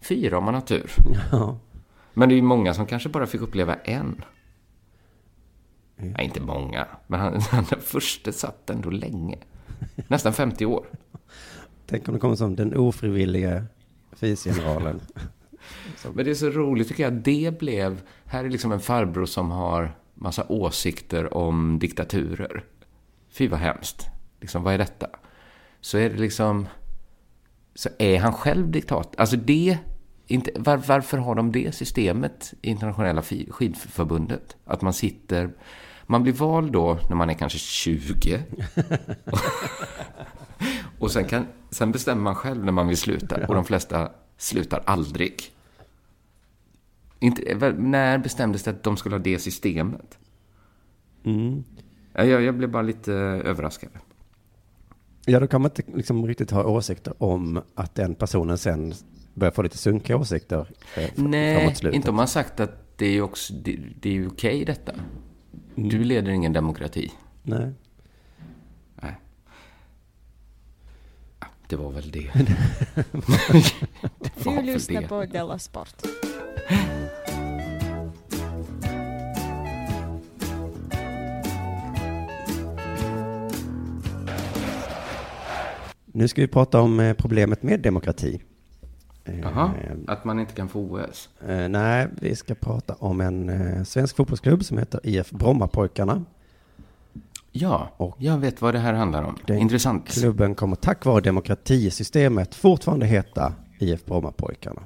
fyra om man har tur. Ja. Men det är ju många som kanske bara fick uppleva en. Nej, inte många. Men han, han den första satt ändå länge. Nästan 50 år. Tänk om det kommer som den ofrivillige FIS-generalen. Men det är så roligt tycker jag. Det blev... Här är liksom en farbror som har massa åsikter om diktaturer. Fy vad hemskt. Liksom, vad är detta? Så är det liksom... Så är han själv diktat. Alltså det... Inte, var, varför har de det systemet i internationella skidförbundet? Att man sitter... Man blir vald då när man är kanske 20. Och sen, kan, sen bestämmer man själv när man vill sluta. Och de flesta slutar aldrig. Inte, när bestämdes det att de skulle ha det systemet? Mm. Ja, Jag, jag blev bara lite överraskad. Ja, då kan man inte liksom riktigt ha åsikter om att den personen sen börjar få lite sunkiga åsikter eh, Nej, inte om man sagt att det är också, det, det är okej detta. Du leder ingen demokrati. Nej. Nej. Ja, Det var väl det. det var Du lyssnar på Della Sport. Nu ska vi prata om eh, problemet med demokrati. Eh, Jaha, att man inte kan få OS. Eh, nej, vi ska prata om en eh, svensk fotbollsklubb som heter IF Brommapojkarna. Ja, jag vet vad det här handlar om. Intressant. Klubben kommer tack vare demokratisystemet fortfarande heta IF Brommapojkarna.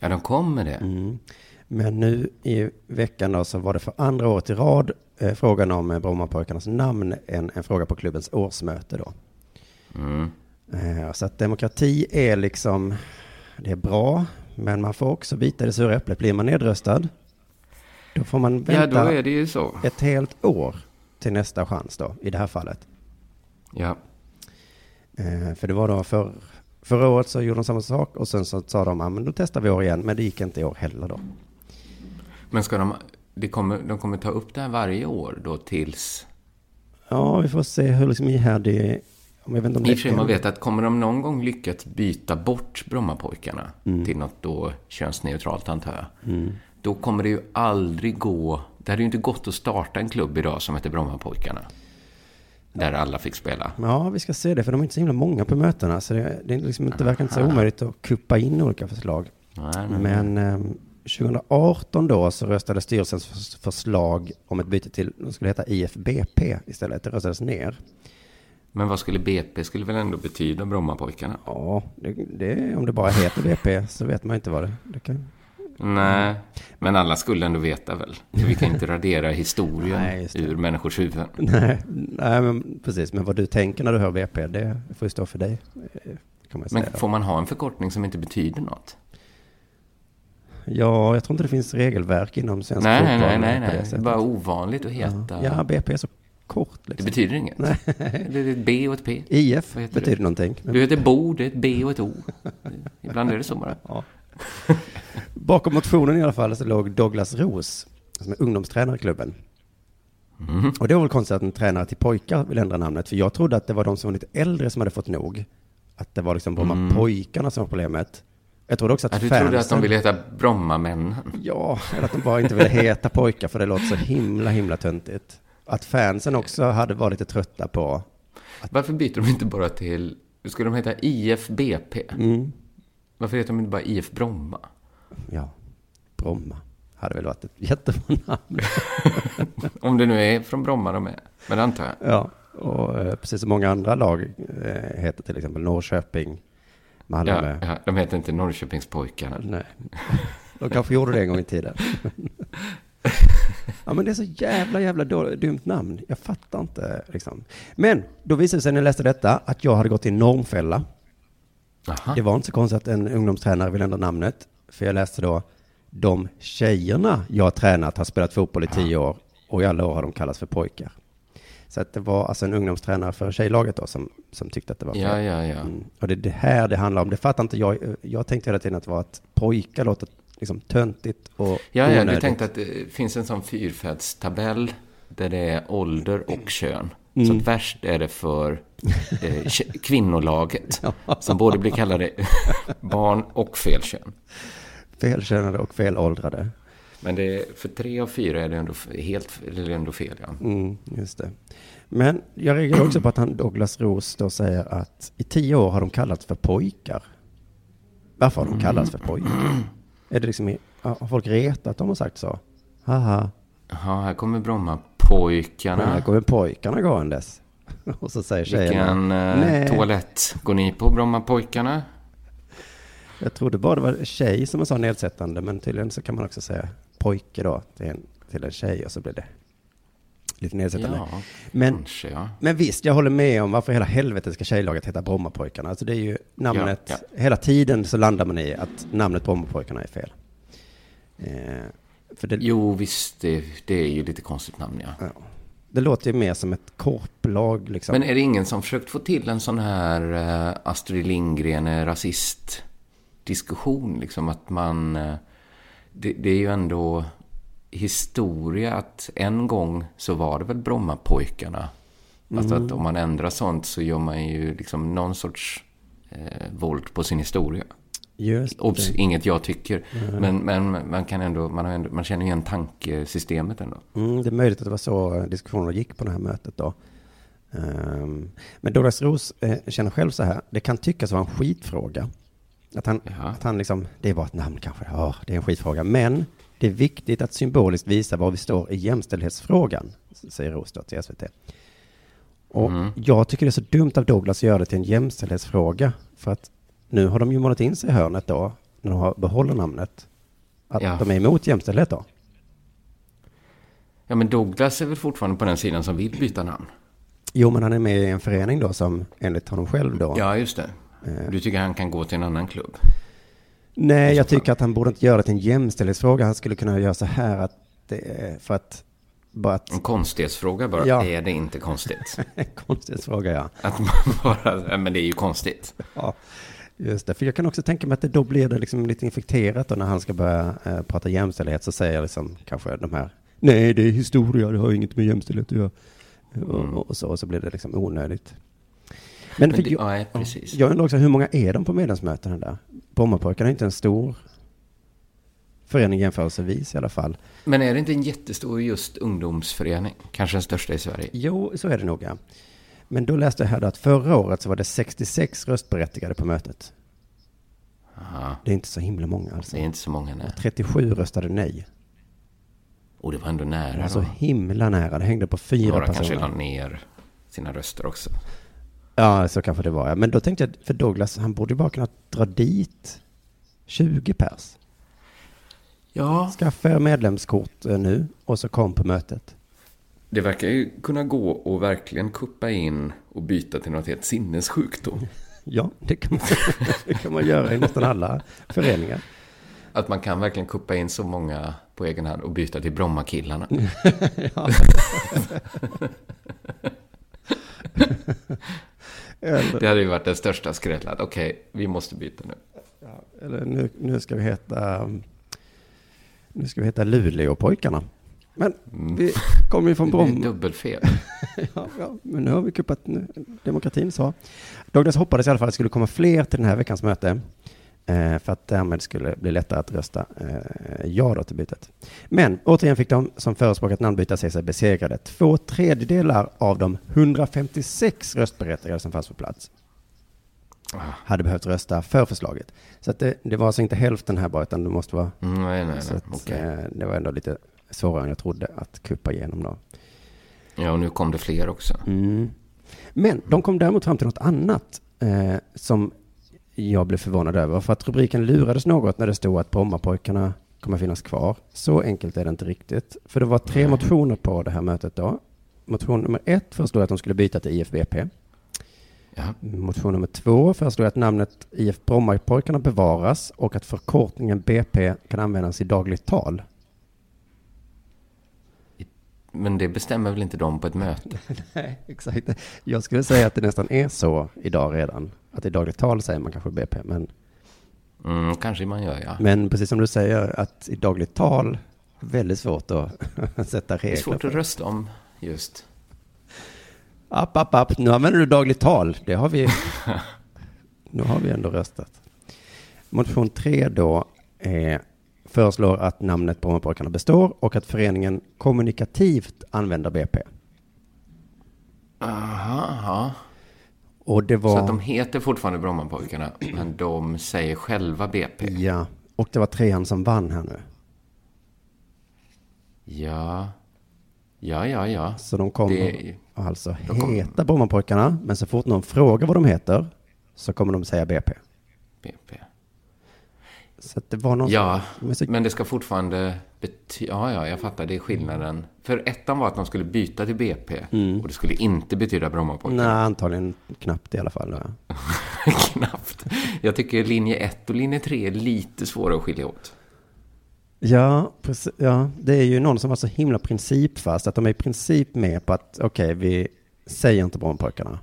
Ja, de kommer det. Mm. Men nu i veckan då så var det för andra året i rad eh, frågan om eh, Brommapojkarnas namn en, en fråga på klubbens årsmöte då. Mm. Eh, så att demokrati är liksom, det är bra, men man får också bita det sura äpplet. Blir man nedröstad, då får man Ja, vänta så. ett helt år till nästa chans då, i det här fallet. Ja. Eh, för det var då för, förra året så gjorde de samma sak och sen så sa de, ja men då testar vi år igen, men det gick inte i år heller då. Men ska de, det kommer, de kommer ta upp det här varje år då tills... Ja, vi får se hur liksom ihärdig, om jag vet inte om I och för sig, man vet att kommer de någon gång lyckats byta bort Brommapojkarna till något då könsneutralt, antar jag. Mm. Då kommer det ju aldrig gå... Det hade ju inte gått att starta en klubb idag som heter Brommapojkarna. Där alla fick spela. Ja, vi ska se det, för de är inte så himla många på mötena, så det, det är liksom inte, verkar inte så omöjligt att kuppa in olika förslag. Nej, nej. Men ehm, 2018 då så röstade styrelsens förs- förslag om ett byte till, de skulle heta IFBP istället, det röstades ner. Men vad skulle BP skulle väl ändå betyda Brommapojkarna? Ja, det, det, om det bara heter BP så vet man inte vad det, det kan. Nej, men alla skulle ändå veta väl. Vi kan inte radera historien Nej, ur människors huvuden. Nej, nej men precis, men vad du tänker när du hör BP, det får ju stå för dig. Kan man säga. Men får man ha en förkortning som inte betyder något? Ja, jag tror inte det finns regelverk inom svensk Nej, fotboll nej, nej, nej. Det är bara ovanligt att heta. Ja, ja, BP är så kort. Liksom. Det betyder inget. Nej. Det är ett B och ett P. IF betyder det? någonting. Du heter Bo, det är ett B och ett O. Ibland är det så bara. Ja. Bakom motionen i alla fall så låg Douglas Ros, som är ungdomstränare i klubben. Mm. Och det var väl konstigt att en tränare till pojkar vill ändra namnet, för jag trodde att det var de som var lite äldre som hade fått nog. Att det var liksom Bromma Mm. pojkarna som var problemet. Jag trodde också att Ja, du trodde att de fansen- ville heta Brommamännen? Ja, eller att de bara inte ville heta pojkar för det låter så himla, himla töntigt. Att fansen också hade varit lite trötta på... Varför byter de inte bara till... Skulle de heta IFBP? Mm. Varför heter de inte bara IF Bromma? Ja, Bromma hade väl varit ett jättebra namn. Om det nu är från Bromma de är. Men det antar jag. Ja, och eh, precis som många andra lag eh, heter till exempel Norrköping, Malmö. Ja, ja, de heter inte Norrköpingspojkarna. Nej. De kanske gjorde det en gång i tiden. Ja, men det är så jävla, jävla dumt namn. Jag fattar inte liksom. Men då visade det sig när jag läste detta att jag hade gått i normfälla. Aha. Det var inte så konstigt att en ungdomstränare vill ändra namnet. För jag läste då, de tjejerna jag har tränat har spelat fotboll i tio år och i alla år har de kallats för pojkar. Så att det var alltså en ungdomstränare för tjejlaget då som, som tyckte att det var Ja, fel. ja, ja. Mm. Och det är det här det handlar om. Det fattar inte jag. Jag tänkte hela tiden att det var att pojkar låter liksom töntigt och Ja, ja, du onödigt. tänkte att det finns en sån fyrfärdstabell där det är ålder och kön. Så Mm. att värst är det för eh, kvinnolaget, som både blir kallade barn och fel kön. Felkönade och felåldrade. Men det är, för tre av fyra är det ändå helt eller ändå fel, ja. Mm, just det. Men jag reagerar också på att han Douglas Ros då säger att i tio år har de kallats för pojkar. Varför har de kallats för pojkar? Är det liksom, ja, har folk retat dem och sagt så? Haha, Jaha, här kommer Brommapojkarna. här kommer pojkarna gåendes. Och så säger tjejerna, Vilken eh, nej, toalett går ni på, Brommapojkarna? jag trodde bara det var tjej som man sa nedsättande, men tydligen så kan man också säga pojke då till en, till en tjej och så blir det lite nedsättande. Ja, men, kanske, ja. men visst, jag håller med om varför hela helvetet ska tjejlaget heta Brommapojkarna. Alltså det är ju namnet, Ja, hela tiden så landar man i att namnet Brommapojkarna är fel. Eh, det, Jo, visst, det, det är ju lite konstigt namn, ja. det låter ju mer som ett korplag liksom. Men är det ingen som försökt få till en sån här eh, Astrid Lindgren är rasist-diskussion? Liksom att man... Eh, det, det är ju ändå historia att en gång så var det väl Brommapojkarna. Alltså Mm. att om man ändrar sånt så gör man ju liksom någon sorts eh, våld på sin historia. Just Obs, inget jag tycker. Nej. Men, men man kan ändå, man, har ändå, man känner igen tankesystemet ändå. Mm, det är möjligt att det var så diskussionerna gick på det här mötet då. Ehm, men Douglas Ros eh, känner själv så här, det kan tyckas vara en skitfråga. Att han, att han liksom, det är bara ett namn kanske, ja, det är en skitfråga. Men det är viktigt att symboliskt visa var vi står i jämställdhetsfrågan, säger Ros då till SVT. Och Mm. jag tycker det är så dumt av Douglas att göra det till en jämställdhetsfråga. För att nu har de ju målat in sig i hörnet då, när de har behåller namnet. Att Ja. de är emot jämställdhet då. Ja, men Douglas är väl fortfarande på den sidan som vill byta namn? Jo, men han är med i en förening då som enligt honom själv då. Ja, just det. Eh. Du tycker han kan gå till en annan klubb? Nej, jag tycker att han borde inte göra det till en jämställdhetsfråga. Han skulle kunna göra så här att är för att bara att... En konstighetsfråga bara. Ja. Är det inte konstigt? Konstighetsfråga, ja. Att man bara, ja, men det är ju konstigt. Ja, just det. För jag kan också tänka mig att det då blir det liksom lite infekterat då när han ska börja eh, prata jämställdhet så säger liksom kanske de här Nej, det är historia, det har inget med jämställdhet att göra. Och, och, så, och så blir det liksom onödigt. Men, Men det- jag, nej, precis. jag undrar också, hur många är de på medlemsmötena där? Brommapojkarna är inte en stor förening jämförelsevis i alla fall. Men är det inte en jättestor just ungdomsförening? Kanske den största i Sverige? Jo, så är det nog ja. Men då läste jag här då att förra året så var det 66 röstberättigade på mötet. Aha. Det är inte så himla många alltså. Det är inte så många, nej. 37 röstade nej. Och det var ändå nära Det var så då. himla nära. Det hängde på fyra Några personer. kanske la ner sina röster också. Ja, så kanske det var. Ja. Men då tänkte jag, för Douglas, han borde ju bara kunna dra dit 20 pers. Ja. Skaffa er medlemskort eh, nu och så kom på mötet. Det verkar ju kunna gå och verkligen kuppa in och byta till något helt sinnessjukt då. Ja, det kan man, det kan man göra i nästan alla föreningar. Att man kan verkligen kuppa in så många på egen hand och byta till Brommakillarna. ja. Eller- Det hade ju varit den största skrällen. Okej, vi måste byta nu. Eller nu, nu ska vi heta, nu ska vi heta Luleåpojkarna. Men vi kommer ju från Det blir Bromma. dubbelfel. ja, ja, men nu har vi kuppat demokratin så. Douglas hoppades i alla fall att det skulle komma fler till den här veckans möte. Eh, för att därmed skulle bli lättare att rösta eh, ja då till bytet. Men återigen fick de som förespråkat namnbyte se sig besegrade. Två tredjedelar av de 156 röstberättigade som fanns på plats hade behövt rösta för förslaget. Så det, det var alltså inte hälften här bara, utan det måste vara... Mm, nej, nej, så nej. att, Okej. eh, det var ändå lite svårare än jag trodde att kuppa igenom då. Ja, och nu kom det fler också. Mm. Men de kom däremot fram till något annat eh, som jag blev förvånad över. För att rubriken lurades något när det stod att Brommapojkarna kommer finnas kvar. Så enkelt är det inte riktigt. För det var tre motioner på det här mötet då. Motion nummer ett föreslog att de skulle byta till IFBP. Ja. Motion nummer två föreslår att namnet IF Brommapojkarna bevaras och att förkortningen BP kan användas i dagligt tal. Men det bestämmer väl inte de på ett möte? Nej, exakt. Jag skulle säga att det nästan är så idag redan. Att i dagligt tal säger man kanske BP, men, Mm, kanske man gör, ja. men precis som du säger att i dagligt tal väldigt svårt att sätta Det är regler. svårt att rösta om just. App, app, app, nu använder du dagligt tal. Det har vi, nu har vi ändå röstat. Motion tre då är, föreslår att namnet Brommapojkarna består och att föreningen kommunikativt använder BP. Aha, aha. Och det var... Så att de heter fortfarande Brommapojkarna, men de säger själva BP. Ja, och det var trean som vann här nu. Ja, ja, ja, ja. Så de kommer Det- alltså de kommer- heta Brommapojkarna, men så fort någon frågar vad de heter så kommer de säga BP. BP. Så det var någon Ja, men så, men det ska fortfarande betyda... Ja, ja, jag fattar. Det är skillnaden. För ettan var att de skulle byta till BP. Och det skulle inte betyda Brommapojkarna. Nej, antagligen knappt i alla fall. Ja. Knappt. Jag tycker linje 1 och linje 3 är lite svåra att skilja åt. Ja, precis, ja, det är ju någon som var så himla principfast att de är i princip med på att okej, vi säger inte Brommapojkarna.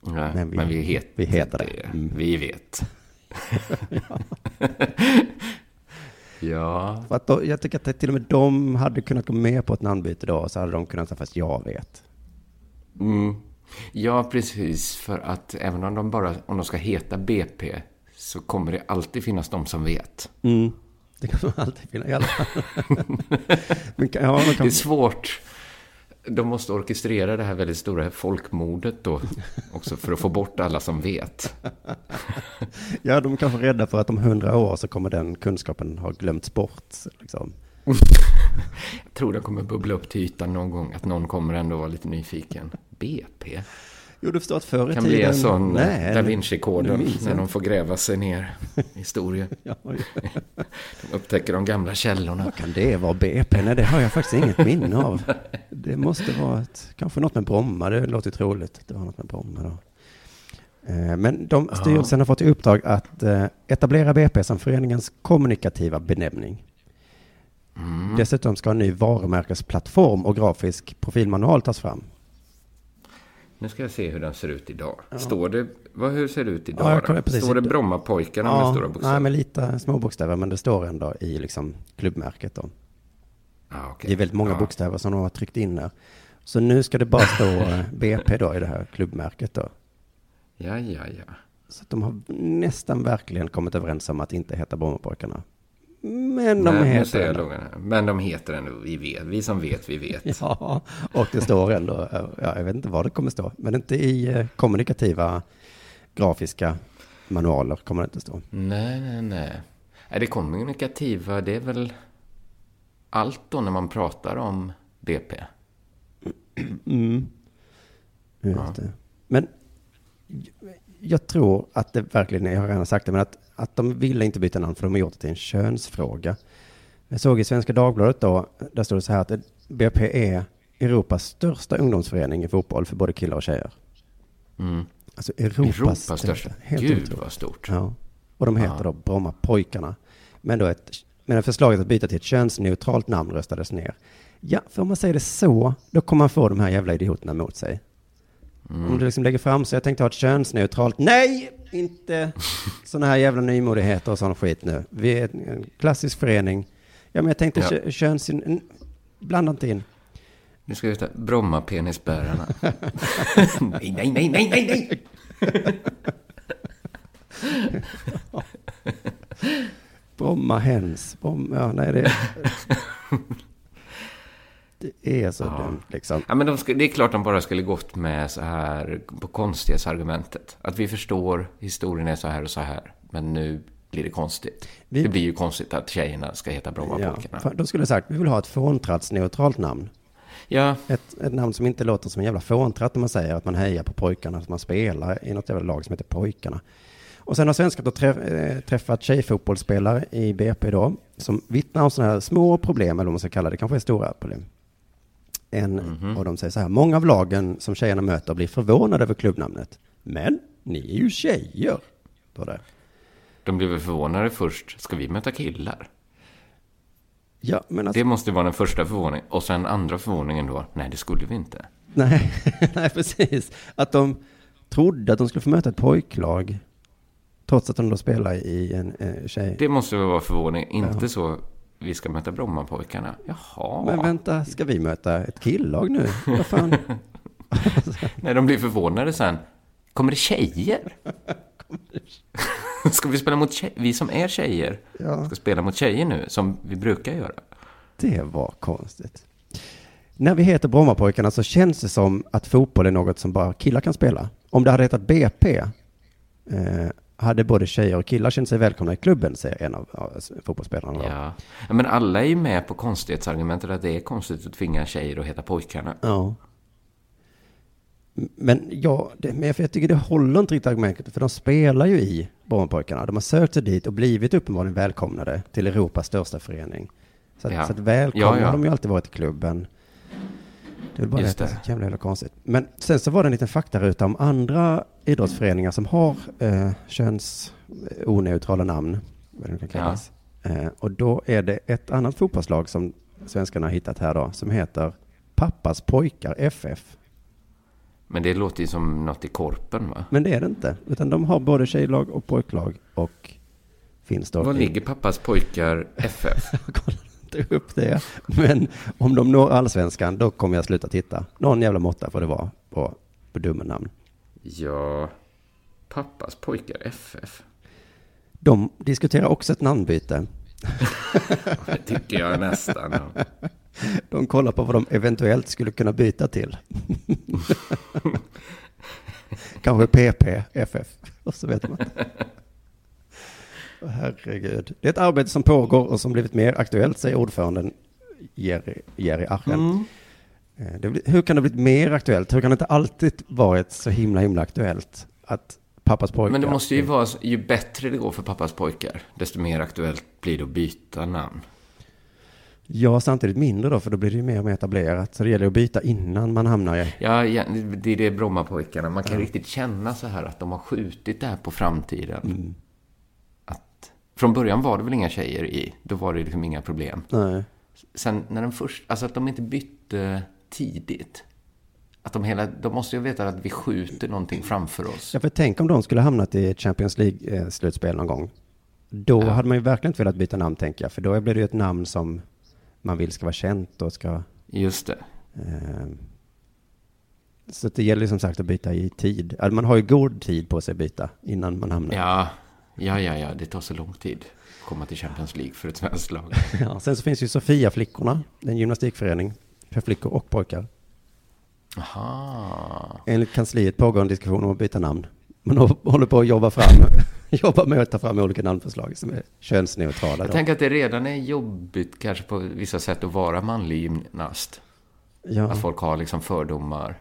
Nej, Men men vi- vi, het, vi heter det. Mm. Vi vet. ja. För att då, jag tycker att till och med de hade kunnat gå med på ett namnbyte då, så hade de kunnat säga fast jag vet. Mm. Ja, precis. För att även om de bara om de ska heta BP så kommer det alltid finnas de som vet. Mm. Det kan man alltid finna i alla fall. Men, kan- ja, de Det kan, är svårt. De måste orkestrera det här väldigt stora folkmordet då också för att få bort alla som vet. ja, de är kanske rädda för att om hundra år så kommer den kunskapen ha glömts bort. Liksom. Jag tror det kommer bubbla upp till ytan någon gång, att någon kommer ändå vara lite nyfiken. BP? Jo, du förstår att förr i kan tiden... bli en sån Nej, Da Vinci-koden när de får gräva sig ner i historien. Ja, oj. De upptäcker de gamla källorna. Vad kan det vara BP? Nej, det har jag faktiskt inget minne av. Det måste vara ett, kanske något med Bromma, det låter troligt. Det var något med Bromma då. Eh, Men de, styrelsen har fått i uppdrag att eh, etablera BP som föreningens kommunikativa benämning. Mm. Dessutom ska en ny varumärkesplattform och grafisk profilmanual tas fram. Nu ska jag se hur den ser ut idag. Står det, vad, hur ser det ut idag? Ja, precis. Står det Brommapojkarna med stora bokstäver? nej, men lite små bokstäver, men det står ändå i liksom klubbmärket då. Ah, okej. Det är väldigt många Ja. bokstäver som de har tryckt in där. Så nu ska det bara stå eh, BP då i det här klubbmärket då. Ja, ja, ja. Så de har nästan verkligen kommit överens om att inte heta Brommapojkarna. Men de Nej, heter ändå. Men de heter ändå, vi vet. Vi som vet, vi vet. Ja, och det står ändå, ja, jag vet inte vad det kommer stå, men inte i eh, kommunikativa grafiska manualer kommer det inte stå. Nej, nej, nej. Är det kommunikativa, det är väl allt då när man pratar om BP? Mm. Just det. Men jag tror att det verkligen är, jag har redan sagt det, men att, att de ville inte byta namn för de har gjort det till en könsfråga. Jag såg i Svenska Dagbladet då, där står det så här att BP är Europas största ungdomsförening i fotboll för både killar och tjejer. Mm. Alltså Europas, Europas största. Helt Gud otroligt. vad stort. Ja. Och de heter Ja. då Brommapojkarna. Men då ett, men förslaget att byta till ett könsneutralt namn röstades ner. Ja, för om man säger det så, då kommer man få de här jävla idioterna mot sig. Mm. Om du liksom lägger fram så jag tänkte ha ett könsneutralt, nej, inte sådana här jävla nymodigheter och sån skit nu. Vi är en klassisk förening. Ja, men jag tänkte Ja. kö- Blanda inte in. Nu ska vi heta Bromma-penisbärarna. nej, nej, nej, nej, nej, nej! Bromma hens. Bromma, ja, nej det... Det är så dumt liksom. Ja, men de ska, det är klart de bara skulle gått med så här på konstighetsargumentet. Att vi förstår, historien är så här och så här. Men nu blir det konstigt. Vi- Det blir ju konstigt att tjejerna ska heta Ja, Brommapojkarna. för de skulle ha sagt, vi vill ha ett fåntrattsneutralt namn. Ja. Ett, ett namn som inte låter som en jävla fåntratt när man säger att man hejar på pojkarna, att man spelar i något jävla lag som heter Pojkarna. Och sen har svenskarna då träff, eh, träffat tjejfotbollsspelare i BP då, som vittnar om sådana här små problem, eller vad man ska kalla det, kanske är stora problem. En Mhm. av dem säger så här, många av lagen som tjejerna möter blir förvånade över klubbnamnet. Men ni är ju tjejer, det. De blev väl förvånade först. Ska vi möta killar? Ja, men alltså, Det måste vara den första förvåningen. Och sen andra förvåningen då. Nej, det skulle vi inte. nej, nej, precis. Att de trodde att de skulle få möta ett pojklag, trots att de då spelar i en eh, tjej. Det måste väl vara förvåning. Inte så, vi ska möta Brommapojkarna. Jaha. Men vänta, ska vi möta ett killag nu? Vad fan? Nej, de blir förvånade sen. Kommer det tjejer? ska vi spela mot tjejer? Vi som är tjejer Ja. ska spela mot tjejer nu, som vi brukar göra. Det var konstigt. När vi heter Brommapojkarna så känns det som att fotboll är något som bara killar kan spela. Om det hade hetat BP eh, hade både tjejer och killar känt sig välkomna i klubben, säger en av fotbollsspelarna. Ja. ja, men alla är ju med på konstighetsargumentet att det är konstigt att tvinga tjejer att heta pojkarna. Ja. Men ja, det, men jag tycker det håller inte riktigt argumentet, för de spelar ju i Brommapojkarna. De har sökt sig dit och blivit uppenbarligen välkomnade till Europas största förening. Så att, Ja. så att välkomna ja. har de ju alltid varit i klubben. Det är bara Just det så jävla, jävla konstigt. Men sen så var det en liten faktaruta om andra idrottsföreningar som har eh, könsoneutrala namn, vad det kan kallas. Eh, och då är det ett annat fotbollslag som svenskarna har hittat här då, som heter Pappas pojkar FF. Men det låter ju som något i korpen, va? Men det är det inte, utan de har både tjejlag och pojklag och finns då. Var i- ligger pappas pojkar FF? Inte upp det. Men om de når allsvenskan, då kommer jag sluta titta. Någon jävla måtta får det vara på, på dumma namn. Ja, pappas pojkar FF. De diskuterar också ett namnbyte. Det tycker jag nästan. ja. De kollar på vad de eventuellt skulle kunna byta till. Kanske PP, FF. Och så vet man. Herregud. Det är ett arbete som pågår och som blivit mer aktuellt, säger ordföranden Jerry, Jerry Archen. Mm. Eh, blir, hur kan det bli mer aktuellt? Hur kan det inte alltid varit så himla, himla aktuellt att pappas pojkar... Men det måste ju vara, ju bättre det går för pappas pojkar, desto mer aktuellt blir det att byta namn. Ja, samtidigt mindre då, för då blir det ju mer och mer etablerat. Så det gäller att byta innan man hamnar i... Ja, ja, det är det Brommapojkarna. Man kan riktigt känna så här att de har skjutit det här på framtiden. Mm. Från början var det väl inga tjejer i. Då var det liksom inga problem. Nej. Sen när de först, alltså att de inte bytte tidigt. Att de hela, de måste ju veta att vi skjuter någonting framför oss. Ja, för tänk om de skulle hamnat i Champions League-slutspel någon gång. Då Ja. hade man ju verkligen inte velat byta namn, tänker jag. För då blir det ju ett namn som man vill ska vara känt och ska... Just det. Eh, så det gäller ju som sagt att byta i tid. Man har ju god tid på sig att byta innan man hamnar. Ja, Ja, ja, ja, det tar så lång tid att komma till Champions League för ett svenskt lag. Ja, sen så finns ju Sofia-flickorna, en gymnastikförening för flickor och pojkar. Aha. Enligt kansliet pågår en diskussion om att byta namn. Man håller på att jobba fram, jobba med att ta fram olika namnförslag som är könsneutrala. Jag då. tänker att det redan är jobbigt kanske på vissa sätt att vara manlig gymnast. Ja. Att folk har liksom fördomar.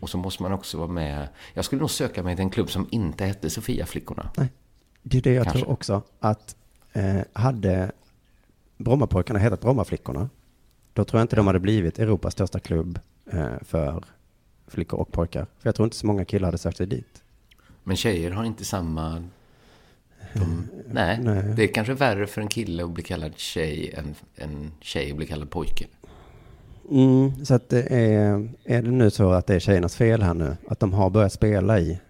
Och så måste man också vara med. Jag skulle nog söka mig till en klubb som inte hette Sofia-flickorna. Nej, det är det jag Kanske. tror också. Att eh, hade Brommapojkarna hetat Brommaflickorna, då tror jag inte de hade blivit Europas största klubb eh, för flickor och pojkar. För jag tror inte så många killar hade sökt sig dit. Men tjejer har inte samma... De, nej, nej. det är kanske värre för en kille att bli kallad tjej än en tjej att bli kallad pojke. Mm, så att det är, är det nu så att det är tjejernas fel här nu? Att de har börjat spela i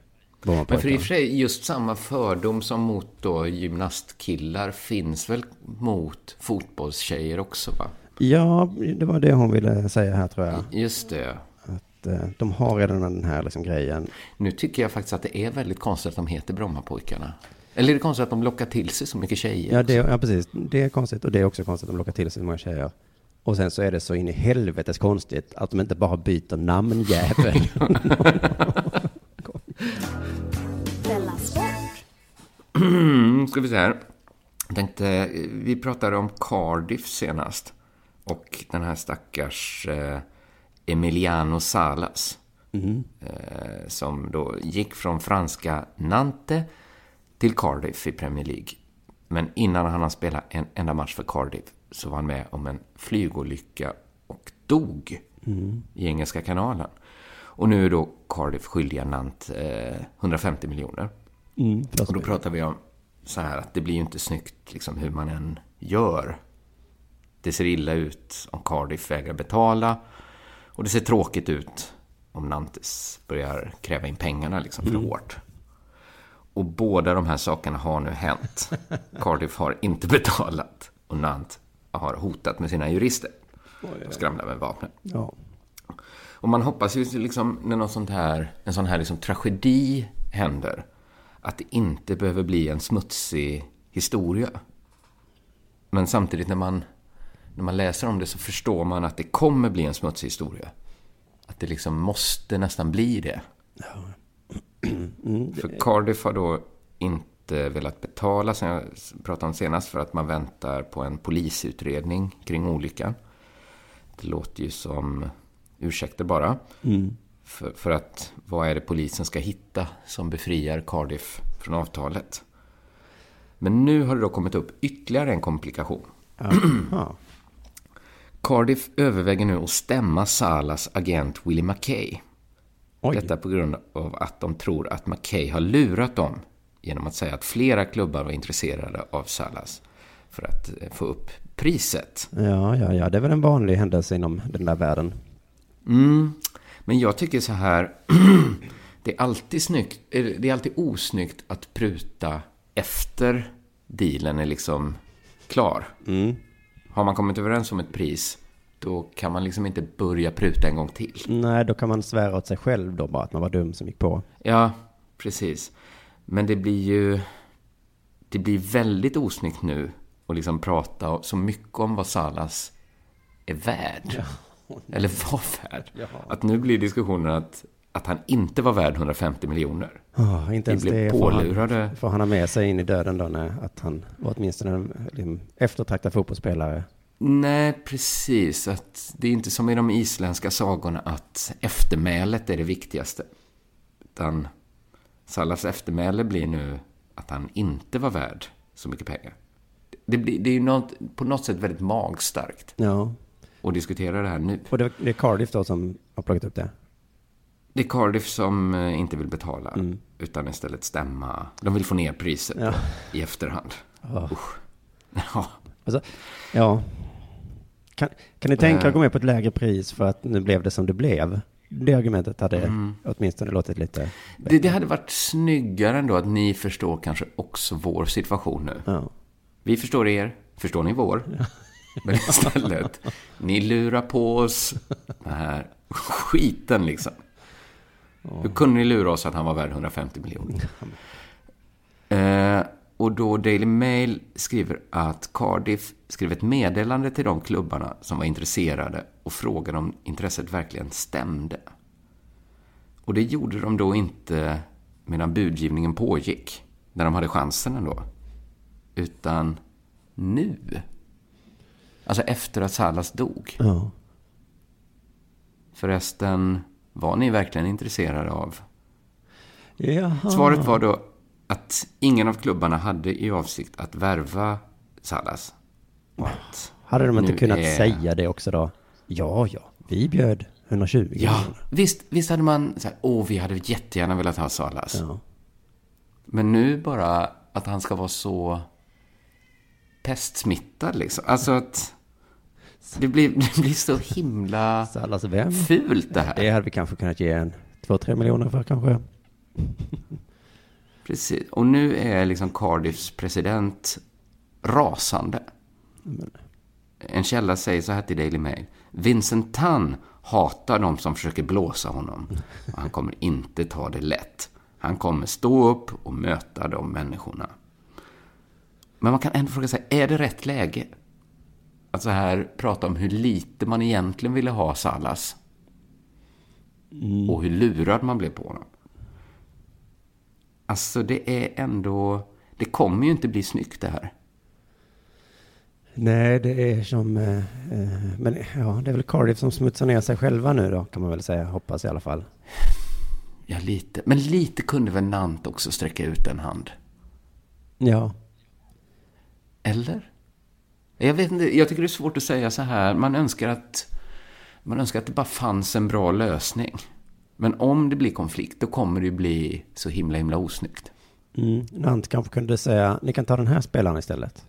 Men för i och för sig, just samma fördom som mot då gymnastkillar finns väl mot fotbollstjejer också va? Ja, det var det hon ville säga här tror jag. Just det. Att eh, de har redan den här liksom grejen. Nu tycker jag faktiskt att det är väldigt konstigt att de heter Brommapojkarna. Eller är det konstigt att de lockar till sig så mycket tjejer? Ja, det, ja, precis. Det är konstigt. Och det är också konstigt att de lockar till sig så många tjejer. Och sen så är det så in i helvetes konstigt att de inte bara byter Sport. Mm, ska vi se här. Jag tänkte, vi pratade om Cardiff senast. Och den här stackars eh, Emiliano Salas. Eh, som då gick från franska Nantes till Cardiff i Premier League. Men innan han har spelat en enda match för Cardiff så var han med om en flygolycka och dog i Engelska kanalen. Och nu är då Cardiff skyldiga Nantes eh, 150 miljoner. Mm, och då pratar vi om så här att det blir ju inte snyggt liksom hur man än gör. Det ser illa ut om Cardiff vägrar betala. Och det ser tråkigt ut om Nantes börjar kräva in pengarna liksom för hårt. Och båda de här sakerna har nu hänt. Cardiff har inte betalat och Nantes har hotat med sina jurister. Och skramlar med vapnen. Ja. Och man hoppas ju liksom när något sånt här, en sån här liksom tragedi händer, att det inte behöver bli en smutsig historia. Men samtidigt när man, när man läser om det så förstår man att det kommer bli en smutsig historia. Att det liksom måste nästan bli det. För Cardiff har då inte velat betala, som jag pratade om senast, för att man väntar på en polisutredning kring olyckan. Det låter ju som ursäkter bara. För, för att vad är det polisen ska hitta som befriar Cardiff från avtalet? Men nu har det då kommit upp ytterligare en komplikation. Cardiff överväger nu att stämma Salas agent Willie McKay. Detta på grund av att de tror att McKay har lurat dem genom att säga att flera klubbar var intresserade av Salas för att få upp priset. Ja, ja, ja, det är väl en vanlig händelse inom den där världen. Mm. Men jag tycker så här, det är alltid snyggt, det är alltid osnyggt att pruta efter dealen är liksom klar. Har man kommit överens om ett pris, då kan man liksom inte börja pruta en gång till. Nej, då kan man svära åt sig själv då bara att man var dum som gick på. Ja, precis. Men det blir ju... Det blir väldigt osnyggt nu att liksom prata så mycket om vad Salas är värd. Eller var värd. Att nu blir diskussionen att, att han inte var värd 150 miljoner. Oh, inte Vi ens blev det pålurade. får han ha med sig in i döden då, när, att han var åtminstone en liksom, eftertraktad fotbollsspelare. Nej, precis. Att det är inte som i de isländska sagorna att eftermälet är det viktigaste. Utan Salas eftermäle blir nu att han inte var värd så mycket pengar. Det, blir, det är ju något, på något sätt väldigt magstarkt Ja. Att diskutera det här nu. Och det, det är Cardiff då som har plockat upp det? Det är Cardiff som eh, inte vill betala, utan istället stämma. De vill få ner priset Ja. i efterhand. Ja. Usch. Ja. Alltså, ja. Kan, kan ni tänka er Eh. att gå med på ett lägre pris för att nu blev det som det blev? Det argumentet hade Mm. åtminstone låtit lite... Det, det hade varit snyggare ändå att ni förstår kanske också vår situation nu. Ja. Vi förstår er, förstår ni vår? Men istället, ni lurar på oss den här skiten liksom. Hur kunde ni lura oss att han var värd 150 miljoner? Eh, och då Daily Mail skriver att Cardiff skrev ett meddelande till de klubbarna som var intresserade och frågade om intresset verkligen stämde. Och det gjorde de då inte medan budgivningen pågick, när de hade chansen ändå. Utan nu. Alltså efter att Salas dog. Ja. Förresten, var ni verkligen intresserade av? Jaha. Svaret var då att ingen av klubbarna hade i avsikt att värva Salas. Att Hade de inte kunnat är- säga det också då? Ja, ja, vi bjöd 120 Ja, visst, visst hade man så här, åh, vi hade jättegärna velat ha Salas. Ja. Men nu bara att han ska vara så pestsmittad liksom. Alltså att det blir, det blir så himla Salas vem? fult det här. Det hade vi kanske kunnat ge en 2-3 miljoner för kanske. Precis. Och nu är liksom Cardiffs president rasande. En källa säger så här till Daily Mail. Vincent Tan hatar de som försöker blåsa honom. Och han kommer inte ta det lätt. Han kommer stå upp och möta de människorna. Men man kan ändå fråga sig, är det rätt läge? Att så här prata om hur lite man egentligen ville ha Salas. Och hur lurad man blev på honom. Alltså det är ändå, det kommer ju inte bli snyggt det här. Nej, det är som... Eh, eh, men ja, det är väl Cardiff som smutsar ner sig själva nu då, kan man väl säga. Hoppas i alla fall. Ja, lite. Men lite kunde väl Nant också sträcka ut en hand? Ja. Eller? Jag vet inte, jag tycker det är svårt att säga så här. Man önskar att, man önskar att det bara fanns en bra lösning. Men om det blir konflikt, då kommer det ju bli så himla, himla osnyggt. Mm. Nant kanske kunde säga, ni kan ta den här spelaren istället.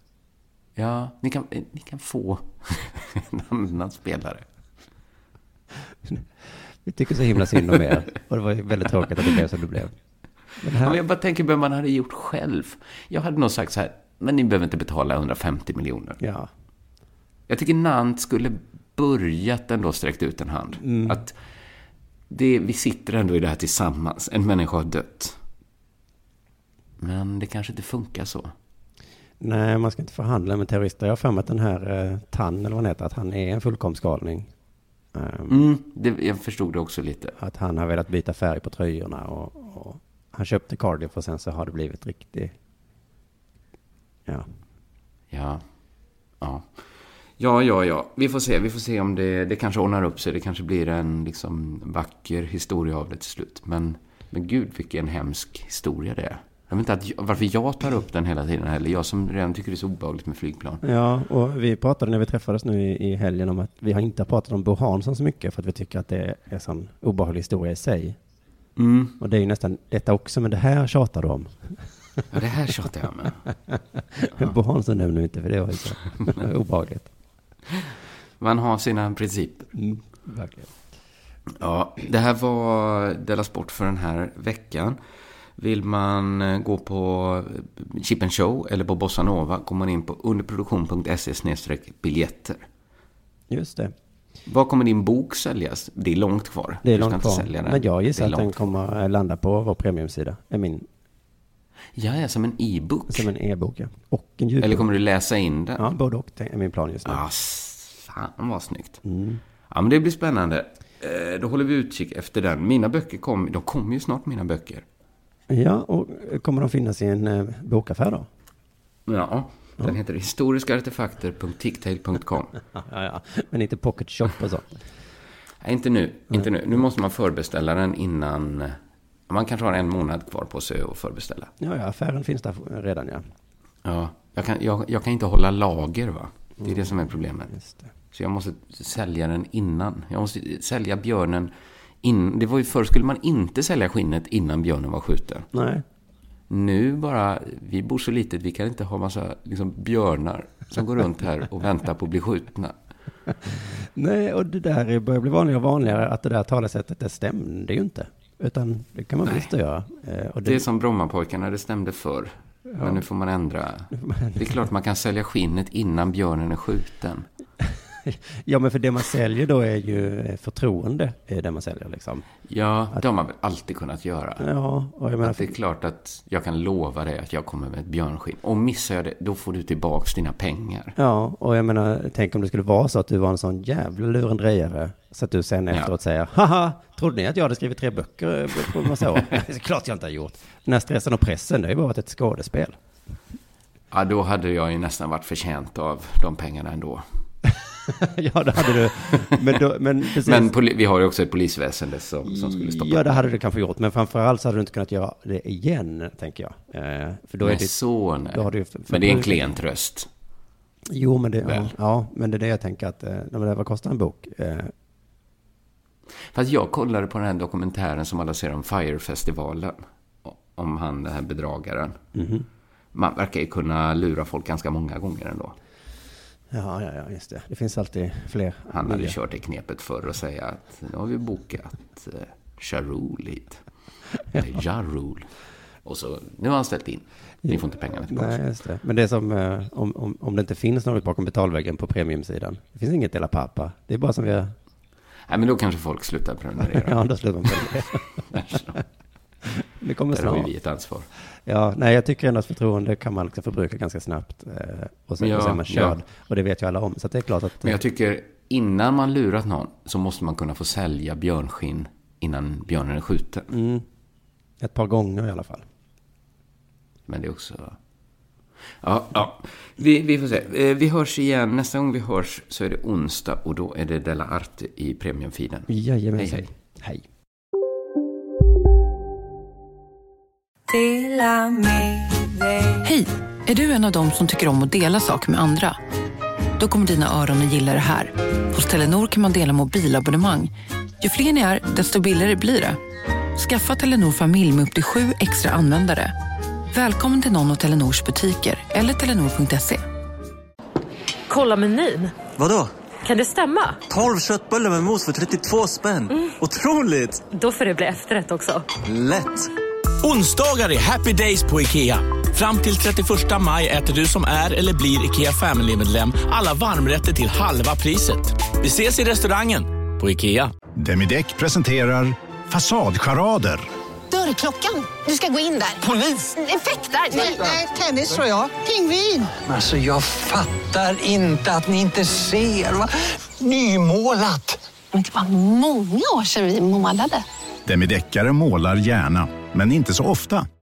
Ja, ni kan, ni kan få en annan spelare. Vi tycker så himla synd om er. Och det var väldigt tråkigt att det blev som det blev. Men Ja, här, men jag bara tänker på vad man hade gjort själv. Jag hade nog sagt så här, men ni behöver inte betala 150 miljoner. ja. Jag tycker Nant skulle börjat ändå sträckt ut en hand. Mm. Att det, vi sitter ändå i det här tillsammans. En människa har dött. Men det kanske inte funkar så. Nej, man ska inte förhandla med terrorister. Jag har för mig att den här eh, Tan, eller vad han heter, att han är en fullkomsgalning. Um, Mm, det, jag förstod det också lite. Att han har velat byta färg på tröjorna och, och han köpte Cardiff och sen så har det blivit riktigt... Ja. Ja. Ja. Ja, ja, ja. Vi får se. Vi får se om det, det kanske ordnar upp sig. Det kanske blir en liksom vacker historia av det till slut. Men, men gud, vilken hemsk historia det är. Jag vet inte att, varför jag tar upp den hela tiden heller. Jag som redan tycker det är så obehagligt med flygplan. Ja, och vi pratade när vi träffades nu i, i helgen om att vi har inte pratat om Bo Hansson så mycket för att vi tycker att det är en sån obehaglig historia i sig. Mm. Och det är ju nästan detta också, men det här tjatar du om. Ja, det här tjatar jag med. Men Bo Hansson nämner vi inte, för det var ju så obehagligt. Man har sina principer. Mm, verkligen. Ja, det här var Della Sport för den här veckan. Vill man eh, gå på Chip and Show eller på Bossa Nova går man in på underproduktion.se biljetter. Just det. Var kommer din bok säljas? Det är långt kvar. Det är långt kvar. Men jag gissar att den kommer eh, landa på vår premiumsida. Är min, Ja, ja, som en e-book. som en e-bok, ja. Och en ljudbok. Eller kommer du läsa in den? Ja, både och. Är min plan just nu. Ah, s- fan vad snyggt. Mm. Ja, men det blir spännande. Eh, Då håller vi utkik efter den. Mina böcker kommer, de kommer ju snart mina böcker. Ja, och kommer de finnas i en eh, bokaffär då? Ja, den heter historiskaartefakter.ticktail.com. Ja, ja. Men inte pocket shop och så. Nej, inte nu. Inte nu. Nu måste man förbeställa den innan... Man kanske har en månad kvar på sig att förbeställa. Ja, ja, affären finns där redan, ja. Ja, jag kan, jag, jag kan inte hålla lager, va? Det är det som är problemet. Så jag måste sälja den innan. Jag måste sälja björnen in. Det var ju förr skulle man inte sälja skinnet innan björnen var skjuten. Nej. Nu bara, vi bor så litet, vi kan inte ha massa liksom, björnar som går runt här och väntar på att bli skjutna. Nej, och det där börjar bli vanligare och vanligare att det där talesättet, det stämde ju inte. Utan det kan man visst göra. Eh, Och Det är som Brommapojkarna, det stämde förr. Men nu får man ändra. Det är klart man kan sälja skinnet innan björnen är skjuten. Ja, men för det man säljer då är ju eh, förtroende, är det man säljer liksom. Ja, det har man väl alltid kunnat göra. Ja, och jag menar, Att det är klart att jag kan lova dig att jag kommer med ett björnskinn. Och missar jag det, då får du tillbaks dina pengar. Ja, och jag menar, tänk om det skulle vara så att du var en sån jävla lurendrejare. Så att du sen Ja. efteråt säger, haha, trodde ni att jag hade skrivit tre böcker på massa år? det är klart jag inte har gjort. Den här stressen och pressen, det har ju varit ett skådespel. Ja, då hade jag ju nästan varit förtjänt av de pengarna ändå. ja, det hade du. Men, då, men. Men vi har ju också ett polisväsende som, som skulle stoppa Ja, det hade du kanske gjort. Men framförallt så hade du inte kunnat göra det igen, tänker jag. Eh, för då är Nej, det, så nej. då har du Men det är en klen tröst. Jo, men det, ja, ja, men det är det jag tänker att, eh, vad kostar en bok? Eh, Fast jag kollade på den här dokumentären som alla ser om Fire-festivalen. Om han, den här bedragaren. Mhm. Man verkar ju kunna lura folk ganska många gånger ändå. Ja, ja, ja, just det. Det finns alltid fler. Han hade nya. kört det knepet förr och säga att nu har vi bokat eh, hit. Eller Jarul. Och så, nu har han ställt in. Ni får inte pengarna tillbaka. Nej, just det. Men det är som eh, om, om, om det inte finns något bakom betalväggen på premiumsidan. Det finns inget Dela Pappa. Det är bara som vi har... Nej, men då kanske folk slutar prenumerera. Ja, då slutar man på det. Kommer Där har ju snart. vi ett ansvar. Ja, nej, jag tycker ändå att förtroende kan man liksom förbruka ganska snabbt. Eh, och, sen, Ja, och sen man körd. ja. Och det vet ju alla om. Så det är klart att... Men jag tycker innan man lurat någon så måste man kunna få sälja björnskinn innan björnen är skjuten. Mm, ett par gånger i alla fall. Men det är också... Ja, ja. Vi, vi får se. Eh, Vi hörs igen. Nästa gång vi hörs så är det onsdag och då är det Della Arte i premiumfeeden. Jajamensan. Hej, hej. Hej. Hej! Är du en av dem som tycker om att dela saker med andra? Då kommer dina öron att gilla det här. Hos Telenor kan man dela mobilabonnemang. Ju fler ni är, desto billigare blir det. Skaffa Telenor familj med upp till sju extra användare. Välkommen till någon av Telenors butiker eller telenor.se. Kolla menyn. Vadå? Kan det stämma? 12 köttbullar med mos för 32 spänn. Otroligt! Då får det bli efterrätt också. Lätt! Onsdagar är happy days på IKEA. Fram till 31 maj äter du som är eller blir IKEA Family-medlem alla varmrätter till halva priset. Vi ses i restaurangen på IKEA. Demideck presenterar Fasadcharader. Dörrklockan. Du ska gå in där. Polis? Effektar? Nej, tennis tror jag. Pingvin. Alltså jag fattar inte att ni inte ser. Va? Nymålat! Men det var många år sedan vi målade. Demideckare målar gärna, men inte så ofta.